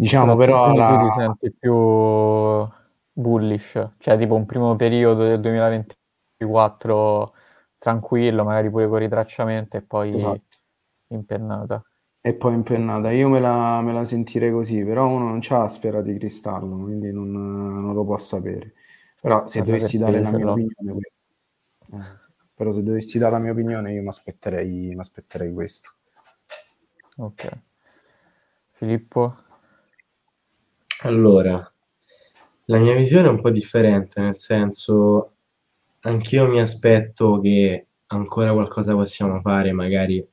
Diciamo però... però la... tu ti senti più bullish, cioè tipo un primo periodo del 2024 tranquillo, magari pure con ritracciamento e poi esatto. impennata. E poi impennata. Io me la, me la sentirei così, però uno non ha la sfera di cristallo, quindi non, non lo può sapere. Però se Guarda dovessi dare la mia opinione, questo. Eh, però se dovessi dare la mia opinione, io mi aspetterei, questo. Ok. Filippo? Allora, la mia visione è un po' differente, nel senso, anch'io mi aspetto che ancora qualcosa possiamo fare, magari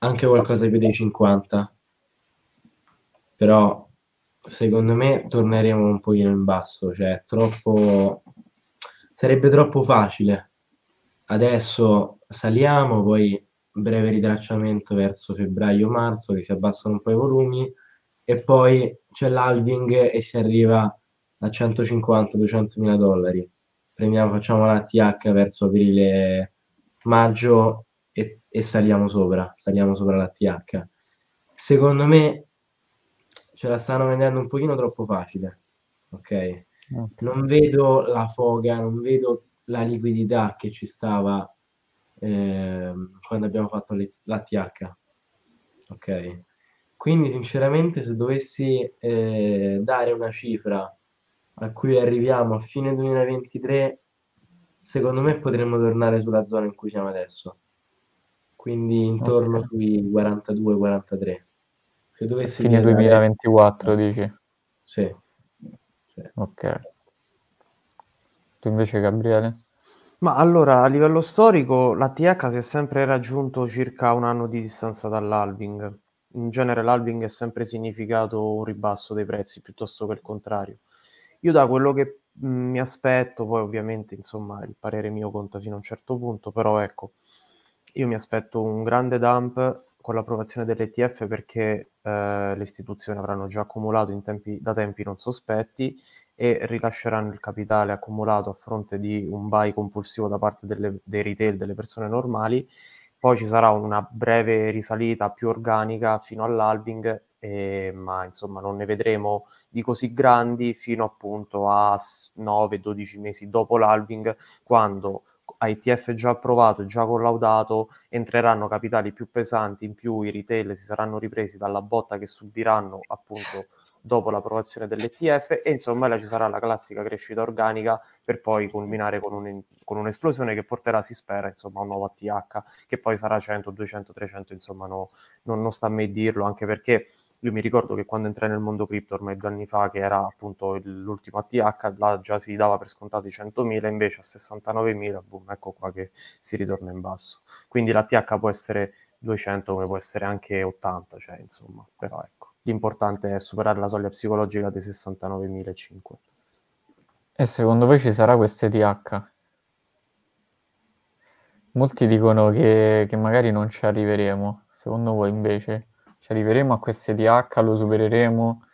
anche qualcosa più dei 50, però secondo me torneremo un pochino in basso, cioè troppo... sarebbe troppo facile. Adesso saliamo, poi breve ritracciamento verso febbraio-marzo che si abbassano un po' i volumi e poi c'è l'halving e si arriva a 150-200 mila dollari. Prendiamo, facciamo la TH verso aprile-maggio e, e, saliamo sopra, saliamo sopra la TH. Secondo me ce la stanno vendendo un pochino troppo facile, ok? Non vedo la foga, non vedo la liquidità che ci stava eh, quando abbiamo fatto le, la TH, ok? Quindi sinceramente se dovessi eh, dare una cifra a cui arriviamo a fine 2023, secondo me potremmo tornare sulla zona in cui siamo adesso. Quindi intorno okay. sui 42-43. Se dovessi fine 2024 dici? Sì. sì. Ok. Tu invece Gabriele? Ma allora, a livello storico, l'ATH si è sempre raggiunto circa un anno di distanza dall'halving in genere l'halving è sempre significato un ribasso dei prezzi piuttosto che il contrario. Io da quello che mh, mi aspetto, poi ovviamente insomma il parere mio conta fino a un certo punto, però ecco, io mi aspetto un grande dump con l'approvazione dell'ETF perché eh, le istituzioni avranno già accumulato tempi, da tempi non sospetti e rilasceranno il capitale accumulato a fronte di un buy compulsivo da parte delle, dei retail delle persone normali poi ci sarà una breve risalita più organica fino all'halving, eh, ma insomma non ne vedremo di così grandi fino appunto a 9-12 mesi dopo l'halving, quando ITF già approvato, già collaudato, entreranno capitali più pesanti, in più i retail si saranno ripresi dalla botta che subiranno appunto dopo l'approvazione dell'ETF e insomma là ci sarà la classica crescita organica per poi culminare con, un, con un'esplosione che porterà, si spera, insomma, a un nuovo ATH che poi sarà 100, 200, 300, insomma no, non, non sta a me dirlo, anche perché io mi ricordo che quando entrai nel mondo cripto ormai due anni fa, che era appunto l'ultimo ATH, là già si dava per scontato i 100.000, invece a 69.000, boom, ecco qua che si ritorna in basso. Quindi l'ATH può essere 200 come può essere anche 80, cioè insomma, però ecco. L'importante è superare la soglia psicologica dei 69.005. E secondo voi ci sarà questo ETH? Molti dicono che, che, magari non ci arriveremo. Secondo voi invece ci arriveremo a questo ETH, lo supereremo,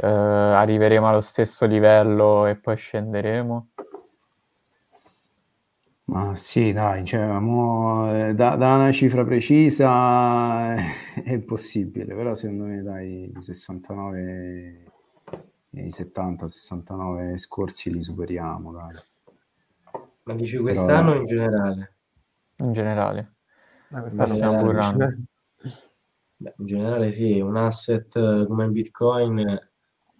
eh, arriveremo allo stesso livello e poi scenderemo? Ma sì, dai, cioè, mo, eh, da, da, una cifra precisa è impossibile, però secondo me dai 69, i 70, 69 scorsi li superiamo, dai. Ma dici quest'anno però, in generale? In generale. Quest'anno stiamo burrando. Beh, in generale sì, un asset come il Bitcoin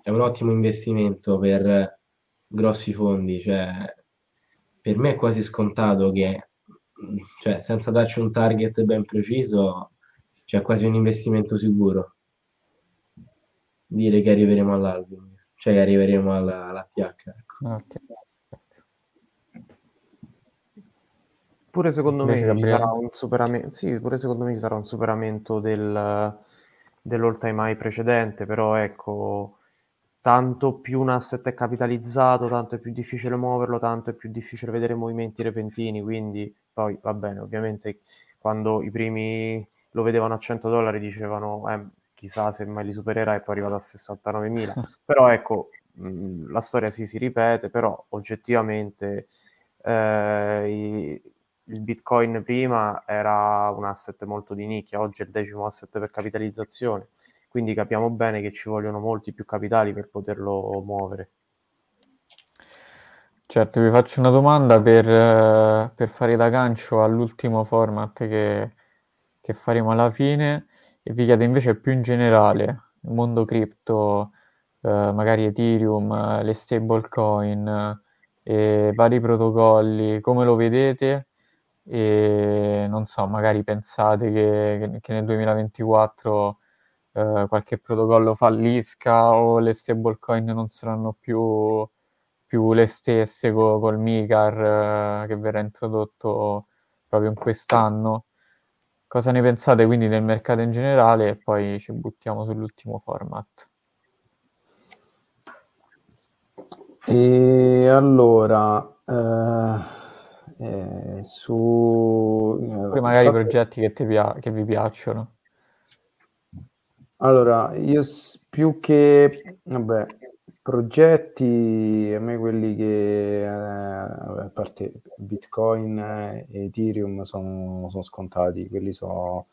è un ottimo investimento per grossi fondi, cioè per me è quasi scontato che, cioè, senza darci un target ben preciso, c'è quasi un investimento sicuro. Dire che arriveremo all'album, cioè arriveremo alla, alla TH. Ecco. Okay. Pure secondo me ci sarà un superamento, sì, pure secondo me ci sarà un superamento del, dell'all time high precedente, però ecco, tanto più un asset è capitalizzato, tanto è più difficile muoverlo, tanto è più difficile vedere movimenti repentini, quindi poi va bene, ovviamente quando i primi lo vedevano a 100 dollari dicevano eh, chissà se mai li supererà e poi è arrivato a 69.000, però ecco, mh, la storia sì si ripete, però oggettivamente eh, i, il Bitcoin prima era un asset molto di nicchia, oggi è il decimo asset per capitalizzazione, quindi capiamo bene che ci vogliono molti più capitali per poterlo muovere. Certo, vi faccio una domanda per, per fare da gancio all'ultimo format che, che, faremo alla fine e vi chiedo invece più in generale, il mondo cripto, eh, magari Ethereum, le stablecoin, eh, vari protocolli, come lo vedete? e non so, magari pensate che, che nel 2024 eh, qualche protocollo fallisca o le stablecoin non saranno più, più le stesse co- col MICAR eh, che verrà introdotto proprio in quest'anno. Cosa ne pensate quindi del mercato in generale e poi ci buttiamo sull'ultimo format. E allora, eh eh, su Poi magari fatto... progetti che, pia- che, vi piacciono. Allora, io più che vabbè, progetti, a me quelli che eh, a parte Bitcoin e Ethereum sono, sono scontati, quelli so,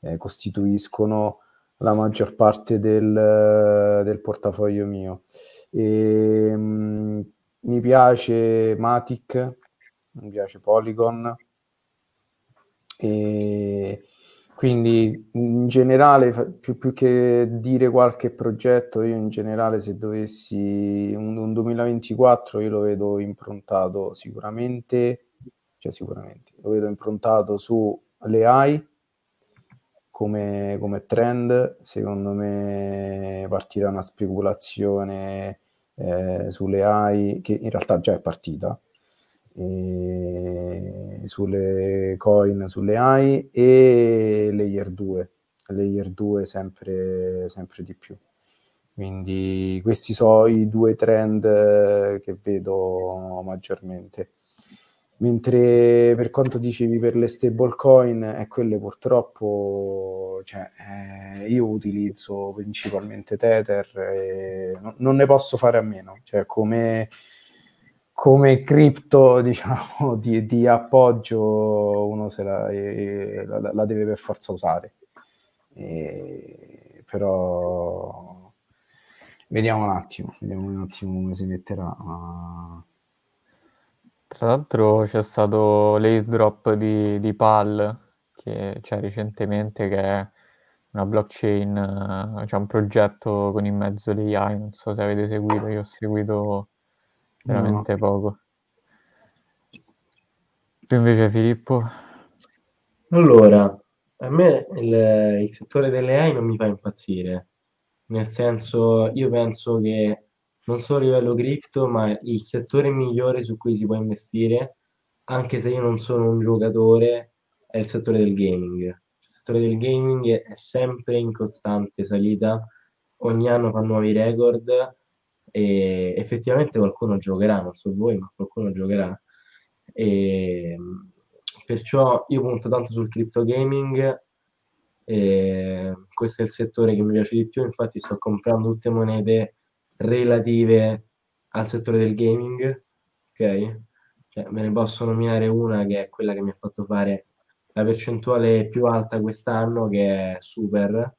eh, costituiscono la maggior parte del, del portafoglio mio. E, mh, mm, mi piace Matic mi piace Polygon e quindi in generale più, più, che dire qualche progetto io in generale se dovessi un, un 2024 io lo vedo improntato sicuramente cioè sicuramente lo vedo improntato sulle AI come, come trend. Secondo me partirà una speculazione eh, sulle AI che in realtà già è partita sulle coin, sulle AI e layer 2, layer 2 sempre, sempre di più. Quindi questi sono i due trend che vedo maggiormente. Mentre per quanto dicevi per le stablecoin, e quelle purtroppo, cioè, eh, io utilizzo principalmente Tether e non, non ne posso fare a meno. Cioè, come come cripto diciamo di, di, appoggio uno la, eh, la, la, deve per forza usare. E, però vediamo un attimo vediamo un attimo come si metterà. Ma... tra l'altro c'è stato l'airdrop di, di PAL che c'è recentemente che è una blockchain c'è un progetto con in mezzo l'AI non so se avete seguito io ho seguito veramente no. poco. Tu invece Filippo? Allora, a me il, il, settore delle AI non mi fa impazzire, nel senso io penso che non solo a livello cripto, ma il settore migliore su cui si può investire, anche se io non sono un giocatore, è il settore del gaming. Il settore del gaming è sempre in costante salita, ogni anno fa nuovi record e effettivamente qualcuno giocherà, non so voi, ma qualcuno giocherà. E, perciò io punto tanto sul crypto gaming, questo è il settore che mi piace di più, infatti sto comprando tutte monete relative al settore del gaming, ok? Cioè, me ne posso nominare una che è quella che mi ha fatto fare la percentuale più alta quest'anno, che è Super,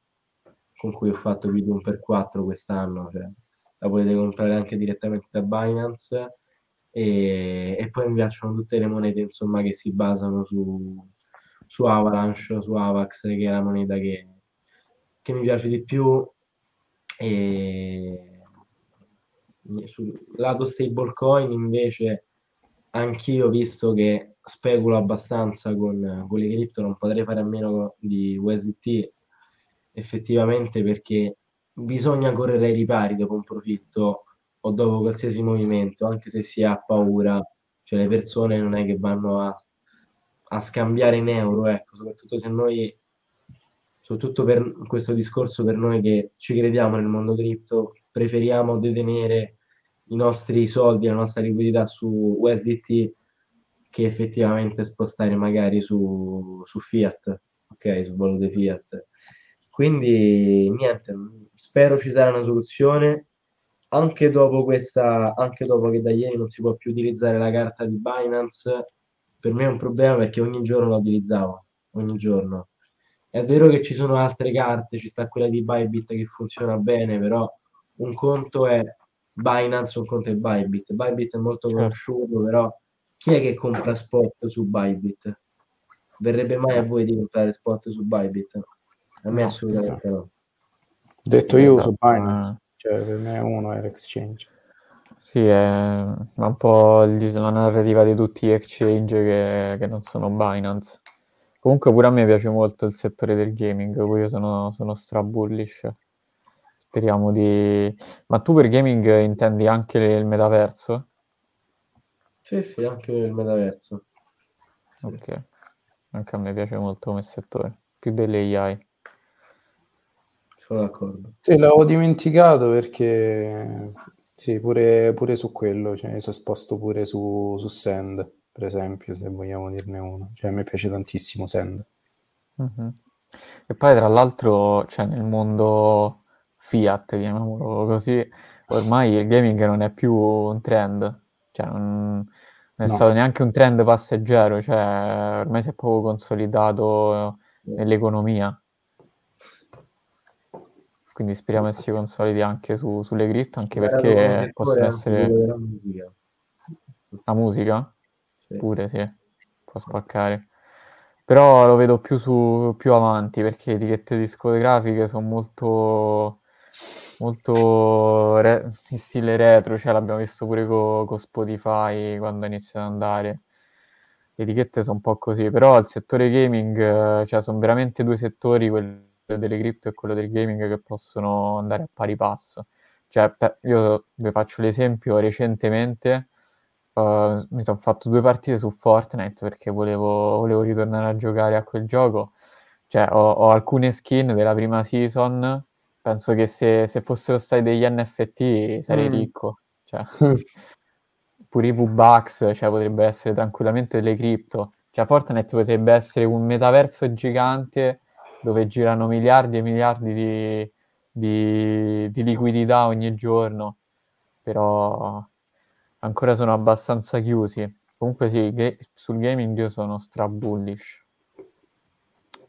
con cui ho fatto più di un per 4 quest'anno, cioè la potete comprare anche direttamente da Binance. E, e poi mi piacciono tutte le monete insomma che si basano su, su Avalanche, su Avax che è la moneta che, che mi piace di più. E sul lato stablecoin invece anch'io visto che speculo abbastanza con, con le cripto non potrei fare a meno di USDT effettivamente perché bisogna correre ai ripari dopo un profitto o dopo qualsiasi movimento, anche se si ha paura, cioè le persone non è che vanno a, a scambiare in euro, ecco, soprattutto se noi soprattutto per questo discorso per noi che ci crediamo nel mondo cripto, preferiamo detenere i nostri soldi, la nostra liquidità su USDT che effettivamente spostare magari su, su Fiat, ok, su valute Fiat. Quindi niente, spero ci sarà una soluzione anche dopo questa, anche dopo che da ieri non si può più utilizzare la carta di Binance, per me è un problema perché ogni giorno la utilizzavo, ogni giorno. È vero che ci sono altre carte, ci sta quella di Bybit che funziona bene, però un conto è Binance, un conto è Bybit. Bybit è molto certo. conosciuto, però chi è che compra spot su Bybit? Verrebbe mai a voi di comprare spot su Bybit? A me no, assolutamente no. Detto io esatto. su Binance, cioè per me uno è l'exchange. Sì, è un po' la narrativa di tutti gli exchange che, che non sono Binance. Comunque pure a me piace molto il settore del gaming, poi io sono, sono stra bullish. Speriamo di... Ma tu per gaming intendi anche il metaverso? Sì, sì, anche il metaverso. Sì. Ok, anche a me piace molto come settore, più delle AI. Sono d'accordo. Sì, l'avevo dimenticato perché sì, pure, pure su quello, cioè, sono esposto pure su, su Send, per esempio, se vogliamo dirne uno. Cioè, a me piace tantissimo Send. Mm-hmm. E poi, tra l'altro, cioè, nel mondo Fiat, chiamiamolo così, ormai il gaming non è più un trend. Cioè, non, non è no. stato neanche un trend passeggero, cioè, ormai si è proprio consolidato nell'economia. Quindi speriamo che si consolidi anche su, sulle cripto, anche perché possono essere... La musica? La musica? Sì. Pure sì, può spaccare. Però lo vedo più, su, più avanti perché le etichette discografiche sono molto molto re- in stile retro, cioè l'abbiamo visto pure con co Spotify quando inizia ad andare. Le etichette sono un po' così, però il settore gaming, cioè sono veramente due settori, quello delle cripto e quello del gaming, che possono andare a pari passo. Cioè, io vi faccio l'esempio, recentemente uh, mi sono fatto due partite su Fortnite perché volevo, volevo ritornare a giocare a quel gioco. Cioè, ho, ho alcune skin della prima season penso che se, se fossero stati degli NFT sarei mm. ricco. Cioè, pure i V-Bucks, cioè, potrebbe essere tranquillamente delle cripto. Cioè, Fortnite potrebbe essere un metaverso gigante dove girano miliardi e miliardi di, di, di liquidità ogni giorno, però ancora sono abbastanza chiusi. Comunque sì, ga- sul gaming io sono stra bullish.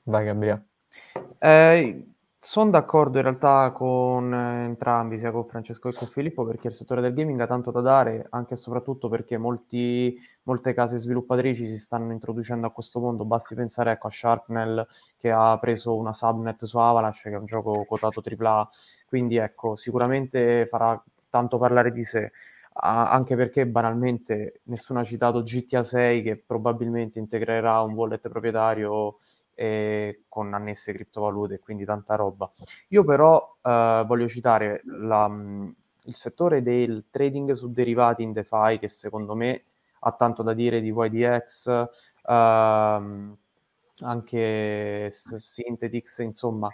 Vai Gabriele. Eh, sono d'accordo in realtà con eh, entrambi, sia con Francesco che con Filippo, perché il settore del gaming ha tanto da dare, anche e soprattutto perché molti, molte case sviluppatrici si stanno introducendo a questo mondo. Basti pensare ecco, a Sharpnel che ha preso una subnet su Avalanche, che è un gioco quotato AAA, quindi ecco, sicuramente farà tanto parlare di sé. anche perché banalmente nessuno ha citato GTA 6 che probabilmente integrerà un wallet proprietario e con annesse criptovalute, quindi tanta roba. Io però eh, voglio citare la, il settore del trading su derivati in DeFi che secondo me ha tanto da dire di YDX, ehm, anche Synthetix, insomma,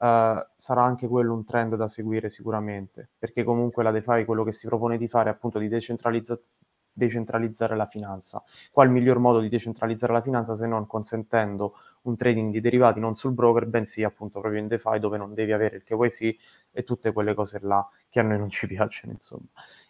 eh, sarà anche quello un trend da seguire sicuramente, perché comunque la DeFi quello che si propone di fare è appunto di decentralizzazione decentralizzare la finanza. Qual è il miglior modo di decentralizzare la finanza se non consentendo un trading di derivati non sul broker, bensì appunto proprio in DeFi dove non devi avere il KYC e tutte quelle cose là che a noi non ci piacciono, insomma.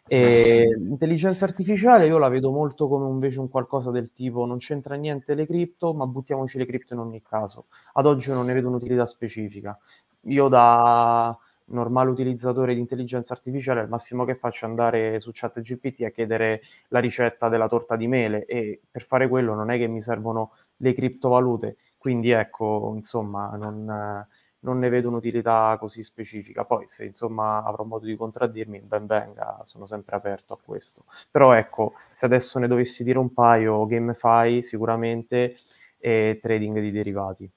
E l'intelligenza artificiale io la vedo molto come invece un qualcosa del tipo non c'entra niente le cripto, ma buttiamoci le cripto in ogni caso. Ad oggi non ne vedo un'utilità specifica. Io da normale utilizzatore di intelligenza artificiale, al massimo che faccio è andare su chat GPT a chiedere la ricetta della torta di mele e per fare quello non è che mi servono le criptovalute, quindi ecco, insomma, non, non ne vedo un'utilità così specifica. Poi se insomma avrò modo di contraddirmi, ben venga, sono sempre aperto a questo. Però ecco, se adesso ne dovessi dire un paio, GameFi sicuramente e trading di derivati.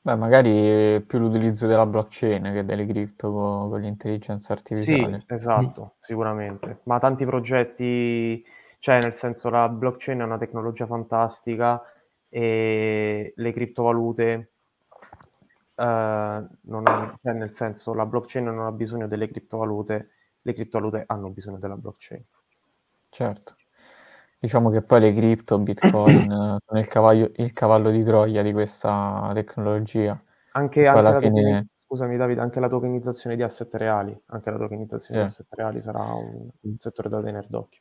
Beh, magari più l'utilizzo della blockchain che delle cripto con, con l'intelligenza artificiale. Sì, esatto, mm. sicuramente. Ma tanti progetti, cioè nel senso la blockchain è una tecnologia fantastica e le criptovalute non ha, cioè nel senso la blockchain non ha bisogno delle criptovalute, le criptovalute hanno bisogno della blockchain. Certo. Diciamo che poi le cripto, Bitcoin, sono il cavallo, il cavallo, di Troia di questa tecnologia. Anche, anche alla fine... Token... Scusami Davide, anche la tokenizzazione di asset reali, anche la tokenizzazione sì. di asset reali sarà un, un settore da tenere d'occhio.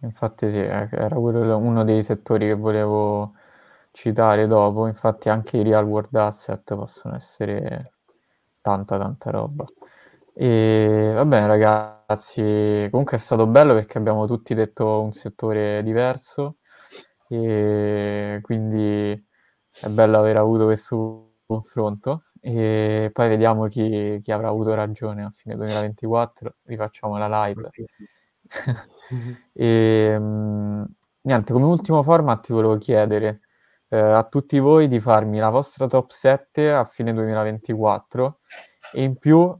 Infatti sì, era uno dei settori che volevo citare dopo, infatti anche i real world asset possono essere tanta tanta roba. E va bene ragazzi, comunque è stato bello perché abbiamo tutti detto un settore diverso e quindi è bello aver avuto questo confronto e poi vediamo chi, chi avrà avuto ragione a fine 2024, rifacciamo la live. e, mh, niente, come ultimo format ti volevo chiedere eh, a tutti voi di farmi la vostra top 7 a fine 2024 e in più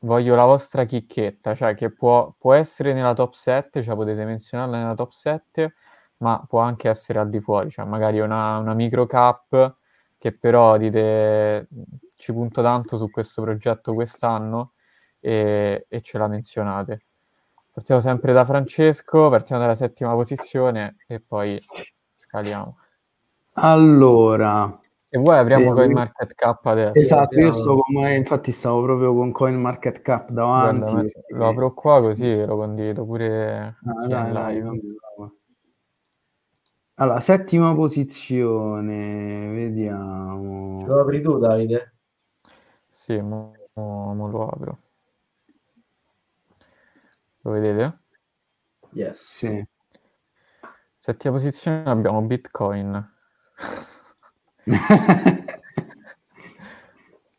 voglio la vostra chicchetta, cioè che può, può essere nella top 7, cioè potete menzionarla nella top 7, ma può anche essere al di fuori, cioè magari una, una micro cap che però dite ci punto tanto su questo progetto quest'anno e, e ce la menzionate. Partiamo sempre da Francesco, partiamo dalla settima posizione e poi scaliamo. Allora, se vuoi apriamo eh, CoinMarketCap adesso. Esatto, io sto come, infatti stavo proprio con CoinMarketCap davanti. Guarda, perché... Lo apro qua così lo condivido pure ah, dai, dai, allora, settima posizione, vediamo. Lo apri tu, Davide? Sì, mo, mo, mo lo apro. Lo vedete? Yes. Sì. Settima posizione abbiamo Bitcoin.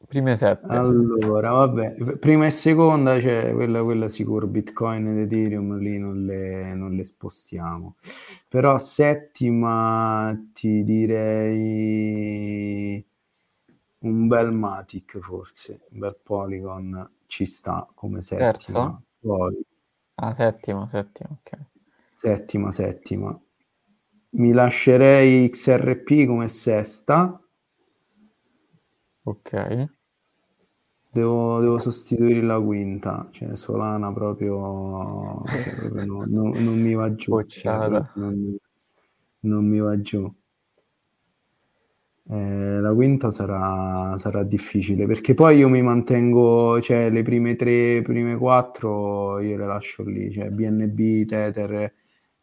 Prime sette. Allora, vabbè, prima e seconda, cioè quella, quella sicuro, Bitcoin ed Ethereum, lì non le, non le spostiamo. Però settima ti direi un bel Matic forse, un bel Polygon ci sta come settima. Terzo? Poi. Ah, settima, settima, ok. Settima, settima mi lascerei XRP come sesta. Ok. Devo, devo sostituire la quinta, cioè Solana proprio, cioè, proprio no, no, non mi va giù. Cioè, non, non, mi va giù. Eh, la quinta sarà, sarà, difficile perché poi io mi mantengo, cioè le prime tre, prime quattro io le lascio lì, cioè BNB, Tether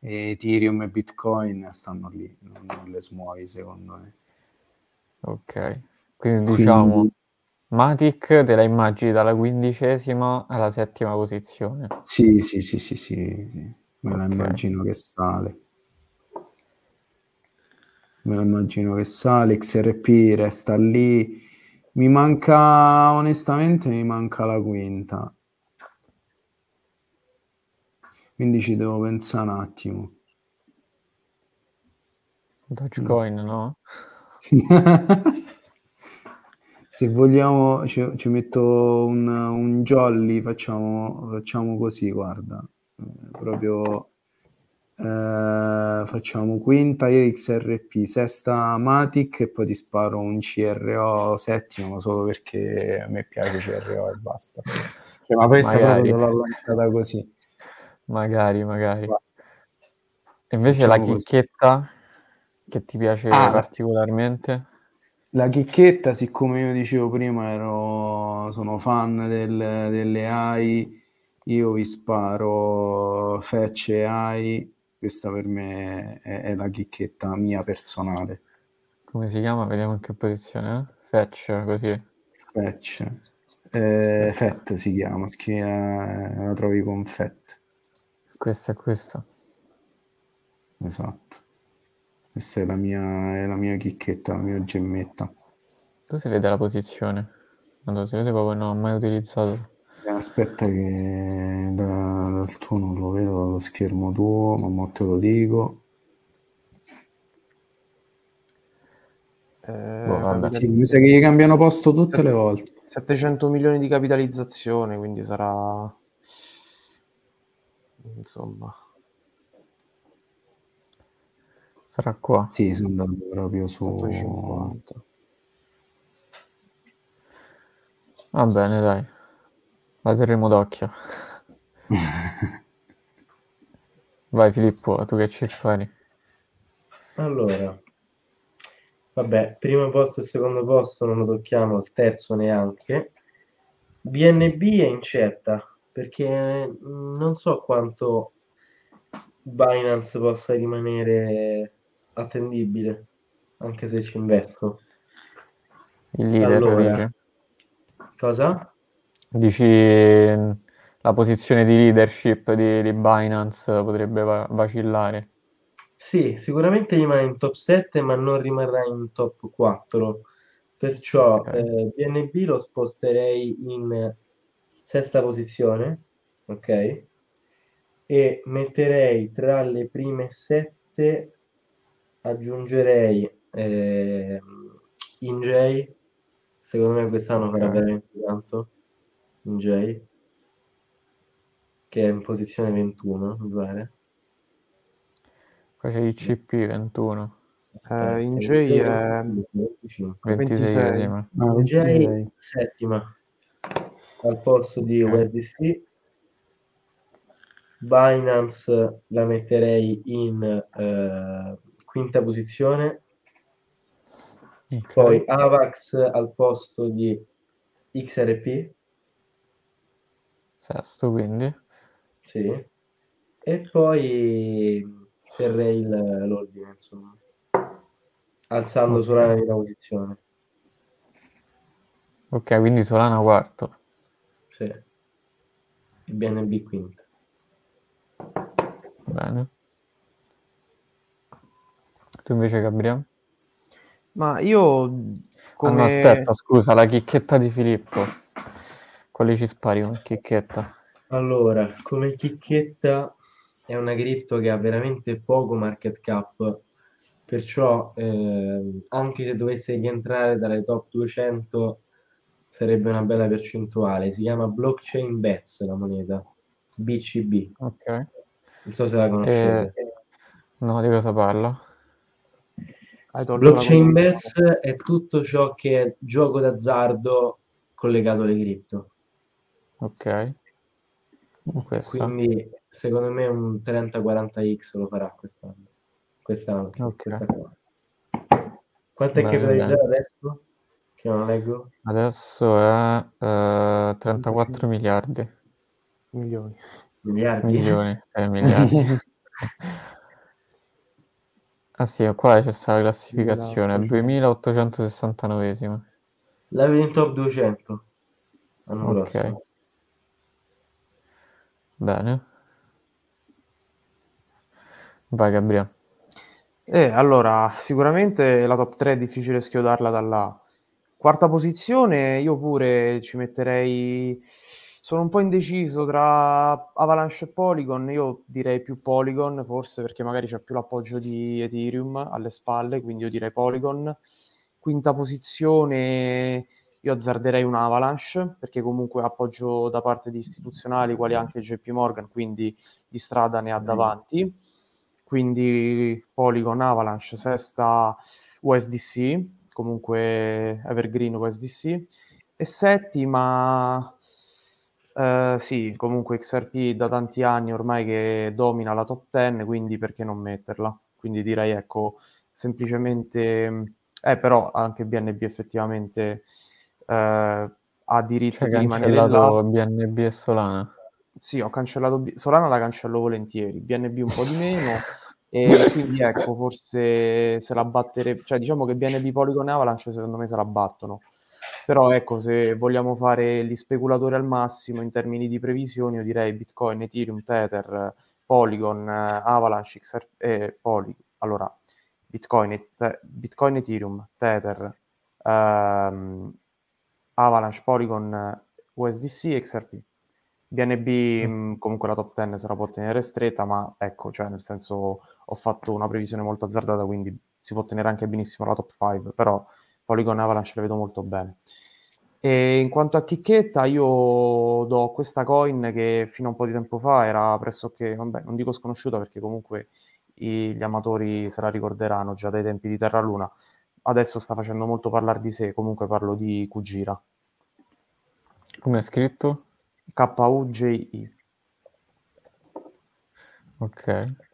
Ethereum e Bitcoin stanno lì, non, non le smuovi secondo me. Ok, quindi diciamo quindi... Matic te la immagini dalla quindicesima alla settima posizione. Sì, sì, sì, sì, sì, sì. me la immagino che sale. Me la immagino che sale, XRP resta lì. Mi manca, onestamente, mi manca la quinta. Quindi ci devo pensare un attimo. Dogecoin, no? Se vogliamo, ci, ci metto un, un, jolly, facciamo, facciamo così, guarda. Eh, proprio eh, facciamo quinta XRP, sesta Matic e poi ti sparo un CRO settimo solo perché a me piace CRO e basta. Cioè, ma questa Magari. proprio l'ho lanciata così. Magari, magari. Basta. Invece Facciamo la chicchetta così. che ti piace ah, particolarmente? La chicchetta, siccome io dicevo prima, ero, sono fan del, delle AI, io vi sparo Fetch AI, questa per me è, è, la chicchetta mia personale. Come si chiama? Vediamo in che posizione è. Fetch, così. Fetch. Eh, Fett si chiama, la trovi con Fett. Questa è questa. Esatto. Questa è la mia, è la mia chicchetta, la mia gemmetta. Tu si vede la posizione? Quando si vede proprio non ho mai utilizzato. Aspetta che da, dal tuo non lo vedo dallo schermo tuo, ma mo te lo dico. Eh, boh, sì, mi sa che gli cambiano posto tutte 7, le volte. 700 milioni di capitalizzazione, quindi sarà insomma. Sarà qua. Sì, sono andato proprio su... 50. Va bene, dai. La terremo d'occhio. Vai Filippo, tu che ci spari? Allora, vabbè, primo posto e secondo posto non lo tocchiamo, il terzo neanche. BNB è incetta perché non so quanto Binance possa rimanere attendibile, anche se ci investo. Il leader, allora? Cosa? Dici la posizione di leadership di, di Binance potrebbe va- vacillare? Sì, sicuramente rimane in top 7, ma non rimarrà in top 4. Perciò okay. eh, BNB lo sposterei in sesta posizione, ok? E metterei tra le prime sette, aggiungerei eh, Injay, secondo me quest'anno okay. farà veramente tanto, Injay, che è in posizione 21, mi pare. Qua c'è ICP 21. Eh, Injay è 26. 26. No, 26. settima al posto di. USDC. Binance la metterei in eh, quinta posizione. Okay. Poi Avax al posto di XRP. Sesto, quindi. Sì. E poi terrei l'ordine, insomma. Alzando okay. Solana di una posizione. Ok, quindi Solana quarto. Sì. Il BNB quinto. Bene. Tu invece, Gabriele? Ma io... Come... Ah, no, aspetta, scusa, la chicchetta di Filippo. Quale ci spari come chicchetta? Allora, come chicchetta è una cripto che ha veramente poco market cap, perciò eh, anche se dovesse rientrare dalle top 200 sarebbe una bella percentuale. Si chiama Blockchain Bets la moneta, BCB. Ok. Non so se la conoscete. Eh, no, di cosa parla? Blockchain Bets è tutto ciò che è gioco d'azzardo collegato alle cripto. Ok. Questa. Quindi secondo me un 30-40x lo farà quest'anno. Quest'anno, okay. questa qua. Quanto è capitalizzato adesso? Che non leggo. Adesso è uh, 34 miliardi. Milioni. Miliardi? Milioni, eh, miliardi. ah sì, qua c'è stata la classificazione, 2869esima. L'avevi in top 200. L'anno ok. Prossimo. Bene. Vai Gabriele. Eh, allora, sicuramente la top 3 è difficile schiodarla dalla Quarta posizione, io pure ci metterei. Sono un po' indeciso tra Avalanche e Polygon. Io direi più Polygon, forse perché magari c'è più l'appoggio di Ethereum alle spalle, quindi io direi Polygon. Quinta posizione, io azzarderei un Avalanche, perché comunque appoggio da parte di istituzionali quali anche JP Morgan, quindi di strada ne ha davanti. Quindi Polygon, Avalanche, sesta USDC comunque Evergreen USDC. E settima, eh, sì, comunque XRP da tanti anni ormai che domina la top 10, quindi perché non metterla? Quindi direi, ecco, semplicemente... Eh, però anche BNB effettivamente eh, ha diritto cioè, di rimanere là. BNB e Solana? Sì, ho cancellato Solana, la cancello volentieri, BNB un po' di meno. E quindi ecco, forse se la batterebbe, cioè diciamo che BNB Polygon e Avalanche secondo me se la battono. Però ecco, se vogliamo fare gli speculatori al massimo in termini di previsioni, io direi Bitcoin, Ethereum, Tether, Polygon, Avalanche, XR, eh, Poly, allora Bitcoin, te, Bitcoin, Ethereum, Tether, ehm, Avalanche, Polygon, USDC, XRP. BNB mm. comunque la top 10 se la può tenere stretta, ma ecco, cioè nel senso ho fatto una previsione molto azzardata, quindi si può tenere anche benissimo la top 5, però Polygon Avalanche le vedo molto bene. E in quanto a chicchetta, io do questa coin che fino a un po' di tempo fa era pressoché, vabbè, non dico sconosciuta perché comunque i, gli amatori se la ricorderanno già dai tempi di Terra Luna. Adesso sta facendo molto parlare di sé, comunque parlo di Kujira. Come è scritto? K-U-J-I. Ok.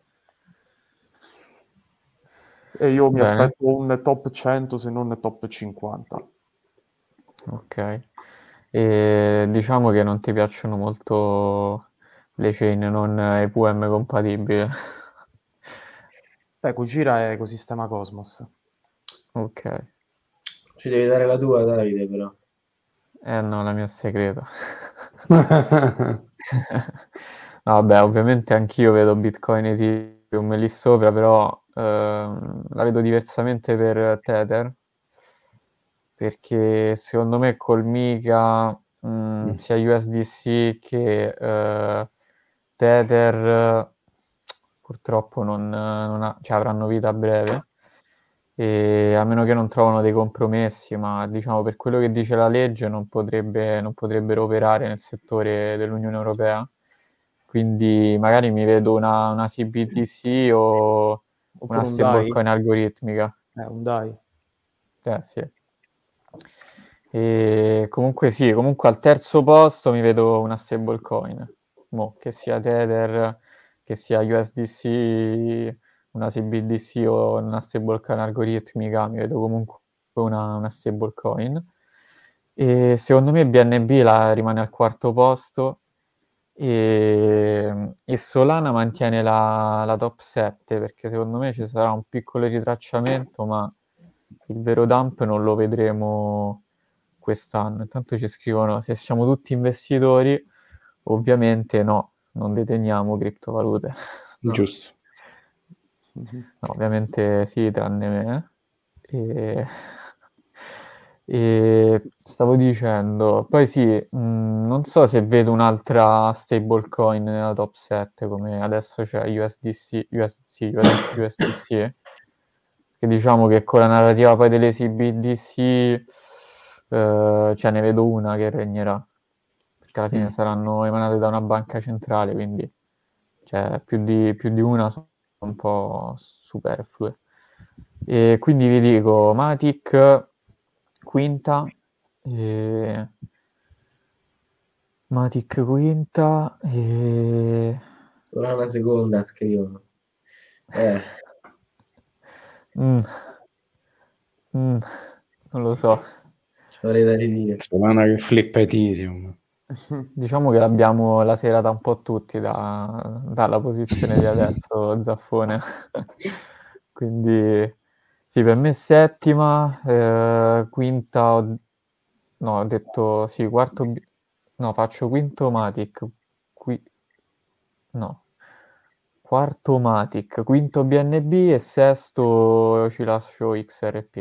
E io mi Bene. aspetto un top 100 se non top 50. Ok. E diciamo che non ti piacciono molto le chain non EVM compatibili. Beh, Kujira è ecosistema Cosmos. Ok. Ci devi dare la tua, Davide, però. Eh no, la mia è segreta. vabbè, ovviamente anch'io vedo Bitcoin e Ethereum lì sopra, però la vedo diversamente per Tether, perché secondo me col Mica mh, mm. sia USDC che eh, Tether purtroppo non, non ha, cioè, avranno vita breve e a meno che non trovano dei compromessi, ma diciamo per quello che dice la legge non, potrebbe, non potrebbero operare nel settore dell'Unione Europea. Quindi magari mi vedo una, una CBDC o Una stablecoin algoritmica. Eh, un DAI. Eh, sì. E comunque sì, comunque al terzo posto mi vedo una stablecoin, Mo, che sia Tether, che sia USDC, una CBDC o una stablecoin algoritmica, mi vedo comunque una, una stablecoin. E secondo me BNB la, rimane al quarto posto e, e Solana mantiene la, la, top 7 perché secondo me ci sarà un piccolo ritracciamento, ma il vero dump non lo vedremo quest'anno. Intanto ci scrivono se siamo tutti investitori, ovviamente no, non deteniamo criptovalute. No. Giusto. No, ovviamente sì, tranne me. E... e stavo dicendo, poi sì, mh, non so se vedo un'altra stablecoin nella top 7 come adesso c'è USDC, USDC, USDC, che diciamo che con la narrativa poi delle CBDC eh, cioè ne vedo una che regnerà, perché alla fine mm. saranno emanate da una banca centrale, quindi cioè, più, di, più di una sono un po' superflue. E quindi vi dico Matic quinta, e... Matic quinta e... Ora una seconda scrivono. Eh. mm. Mm. Non lo so. Ci vorrei da ridire. Solana che flippa Ethereum. Diciamo che l'abbiamo la sera da un po' tutti da, dalla posizione di adesso, Zaffone. Quindi sì, per me settima, eh, quinta, no, ho detto sì, quarto, no, faccio quinto Matic, qui, no, quarto Matic, quinto BNB e sesto ci lascio XRP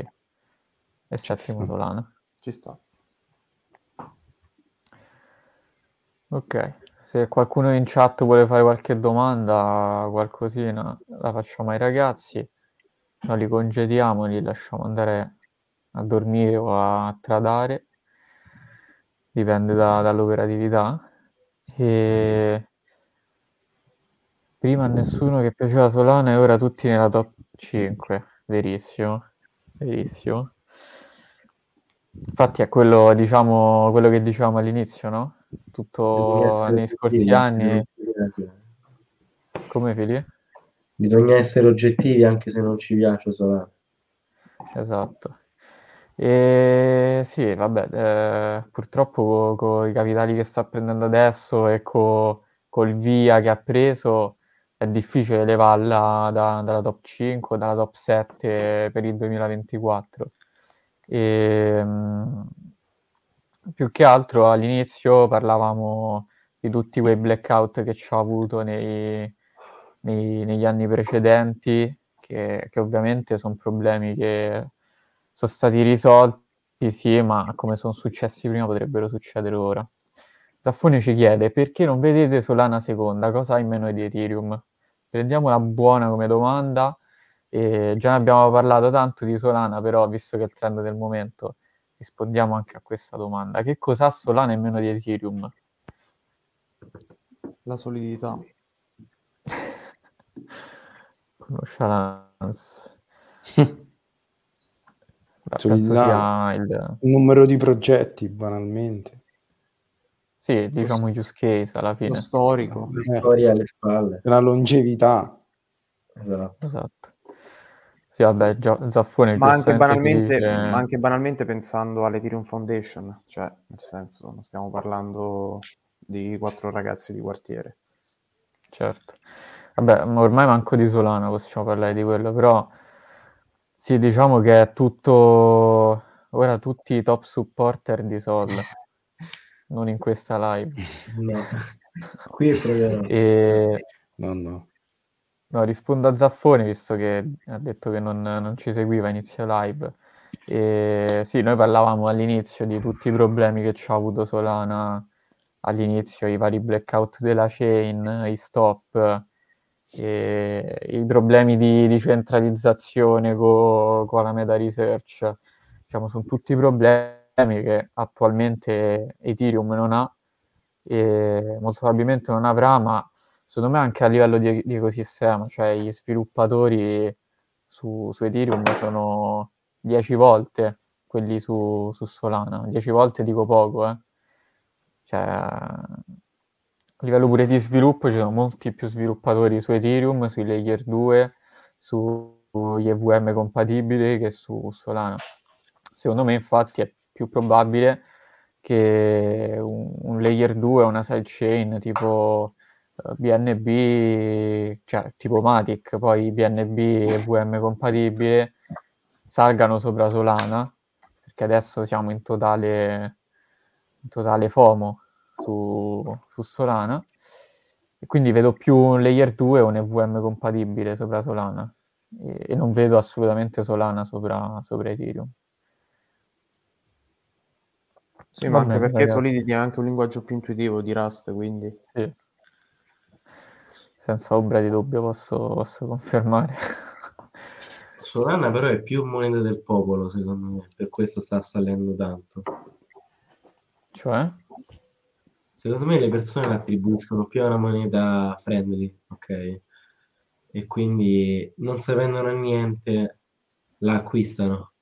e settimo Solana. Ci sta. Ok, se qualcuno in chat vuole fare qualche domanda, qualcosina, la facciamo ai ragazzi. Noi li congediamo, li lasciamo andare a dormire o a tradare, dipende da, dall'operatività. E prima nessuno che piaceva Solana e ora tutti nella top 5, verissimo, verissimo. Infatti è quello, diciamo, quello che dicevamo all'inizio, no? Tutto nei scorsi anni. Come Fili? Bisogna essere oggettivi anche se non ci piace Solana. Esatto. E sì, vabbè, eh, purtroppo con i capitali che sta prendendo adesso e co, col via che ha preso è difficile levarla da, dalla top 5 dalla top 7 per il 2024. E, mh, più che altro all'inizio parlavamo di tutti quei blackout che ci ho avuto nei, nei, negli anni precedenti, che, che ovviamente sono problemi che sono stati risolti, sì, ma come sono successi prima potrebbero succedere ora. Zaffone ci chiede perché non vedete Solana seconda, cosa ha in meno di Ethereum? Prendiamola buona come domanda. E già ne abbiamo parlato tanto di Solana, però visto che è il trend del momento, rispondiamo anche a questa domanda. Che cosa ha Solana in meno di Ethereum? La solidità. Conoscenza. Solidità, il... un numero di progetti, banalmente. Sì, diciamo use case alla fine. Lo storico. La storia alle spalle. La longevità. Esatto. esatto. Sì, vabbè, Zaffone ma anche, banalmente, dice... ma anche banalmente pensando all'Ethereum Foundation, cioè, nel senso, non stiamo parlando di quattro ragazzi di quartiere. Certo. Vabbè, ormai manco di Solana possiamo parlare di quello, però sì, diciamo che è tutto... Ora tutti i top supporter di Sol, non in questa live. No, qui è proprio... E... No, no. No, rispondo a Zaffone, visto che ha detto che non, non ci seguiva inizio live. E sì, noi parlavamo all'inizio di tutti i problemi che ci ha avuto Solana all'inizio, i vari blackout della chain, i stop, i problemi di, di centralizzazione con, con la meta research. Diciamo, sono tutti problemi che attualmente Ethereum non ha e molto probabilmente non avrà, ma secondo me anche a livello di, di ecosistema, cioè gli sviluppatori su, su, Ethereum sono 10 volte quelli su, su, Solana, 10 volte dico poco, eh. cioè, a livello pure di sviluppo ci sono molti più sviluppatori su Ethereum, sui layer 2, sugli EVM compatibili che su Solana. Secondo me infatti è più probabile che un, un layer 2 una sidechain tipo BNB, cioè tipo Matic, poi BNB e VM compatibile, salgano sopra Solana, perché adesso siamo in totale, in totale FOMO su, su Solana, e quindi vedo più un layer 2 o un EVM compatibile sopra Solana, e, e non vedo assolutamente Solana sopra, sopra Ethereum. Sì, ma anche perché Solidity ha anche un linguaggio più intuitivo di Rust, quindi... Sì senza ombra di dubbio posso, posso confermare. Solana però è più moneta del popolo, secondo me, per questo sta salendo tanto. Cioè? Secondo me le persone l'attribuiscono più a una moneta friendly, ok? E quindi non sapendone niente la acquistano.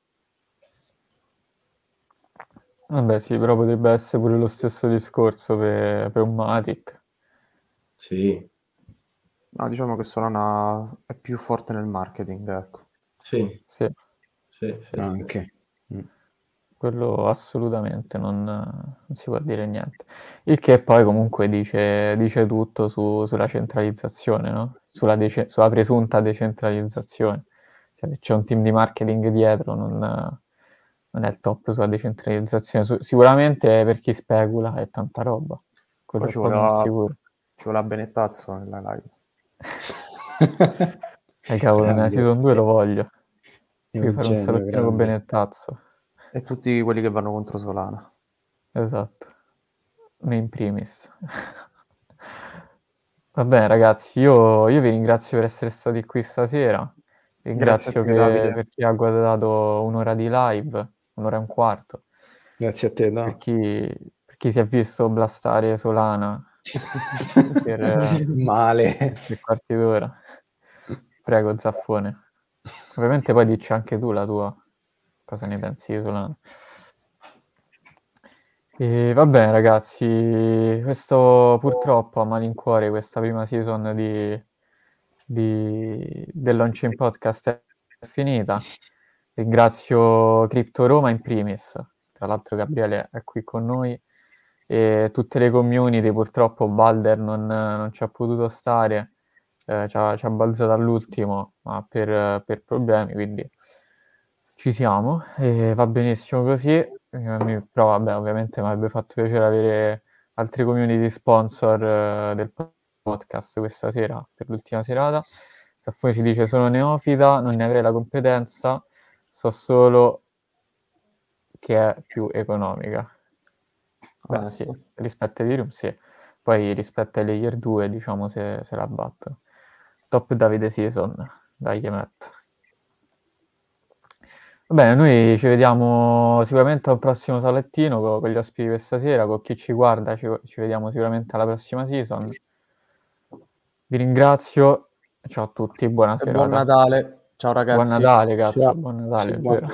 Vabbè sì, però potrebbe essere pure lo stesso discorso per, per un Matic. Sì, No, diciamo che Solana è più forte nel marketing, ecco. Sì, sì. sì, sì. Anche. Quello assolutamente non, non, si può dire niente. Il che poi comunque dice, dice tutto su, sulla centralizzazione, no? sulla, dece- sulla, presunta decentralizzazione. Cioè, se c'è un team di marketing dietro non, non è il top sulla decentralizzazione. Su- sicuramente per chi specula è tanta roba. Quello ci vuole, sicuro. ci vuole Benettazzo nella live. eh cavolo, nella season 2 lo voglio. Devi fare un salottino con Benettazzo. E tutti quelli che vanno contro Solana. Esatto. Me in primis. Va bene ragazzi, io, io, vi ringrazio per essere stati qui stasera. Ringrazio per, per, chi ha guardato un'ora di live, un'ora e un quarto. Grazie a te, no? Per chi, per chi si è visto blastare Solana per, Male. Per quarti d'ora. Prego, Zaffone. Ovviamente poi dici anche tu la tua. Cosa ne pensi, Solano? E va bene ragazzi, questo purtroppo a malincuore questa prima season di, di, del Launching Podcast è finita. Ringrazio Crypto Roma in primis, tra l'altro Gabriele è qui con noi e tutte le community purtroppo Balder non, non ci ha potuto stare, eh, ci, ha, ci, ha, balzato all'ultimo, ma per, per, problemi, quindi ci siamo e va benissimo così. Eh, però vabbè, ovviamente mi avrebbe fatto piacere avere altri community sponsor eh, del podcast questa sera per l'ultima serata. Saffone ci dice sono neofita, non ne avrei la competenza, so solo che è più economica. Beh, ah, sì. rispetto a Ethereum sì. Poi rispetto ai layer 2, diciamo, se, se la battono. Top Davide Season, dai che metto. Va bene, noi ci vediamo sicuramente al prossimo salettino con, con gli ospiti questa sera, con chi ci guarda ci, ci vediamo sicuramente alla prossima season. Vi ringrazio, ciao a tutti, buona serata. Buon Natale. Ciao ragazzi. Buon Natale, cazzo. Ciao. Buon Natale. Sì, buon,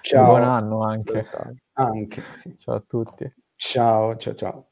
Ciao. buon anno anche. Anche. Sì. Ciao a tutti. Ciao, ciao, ciao.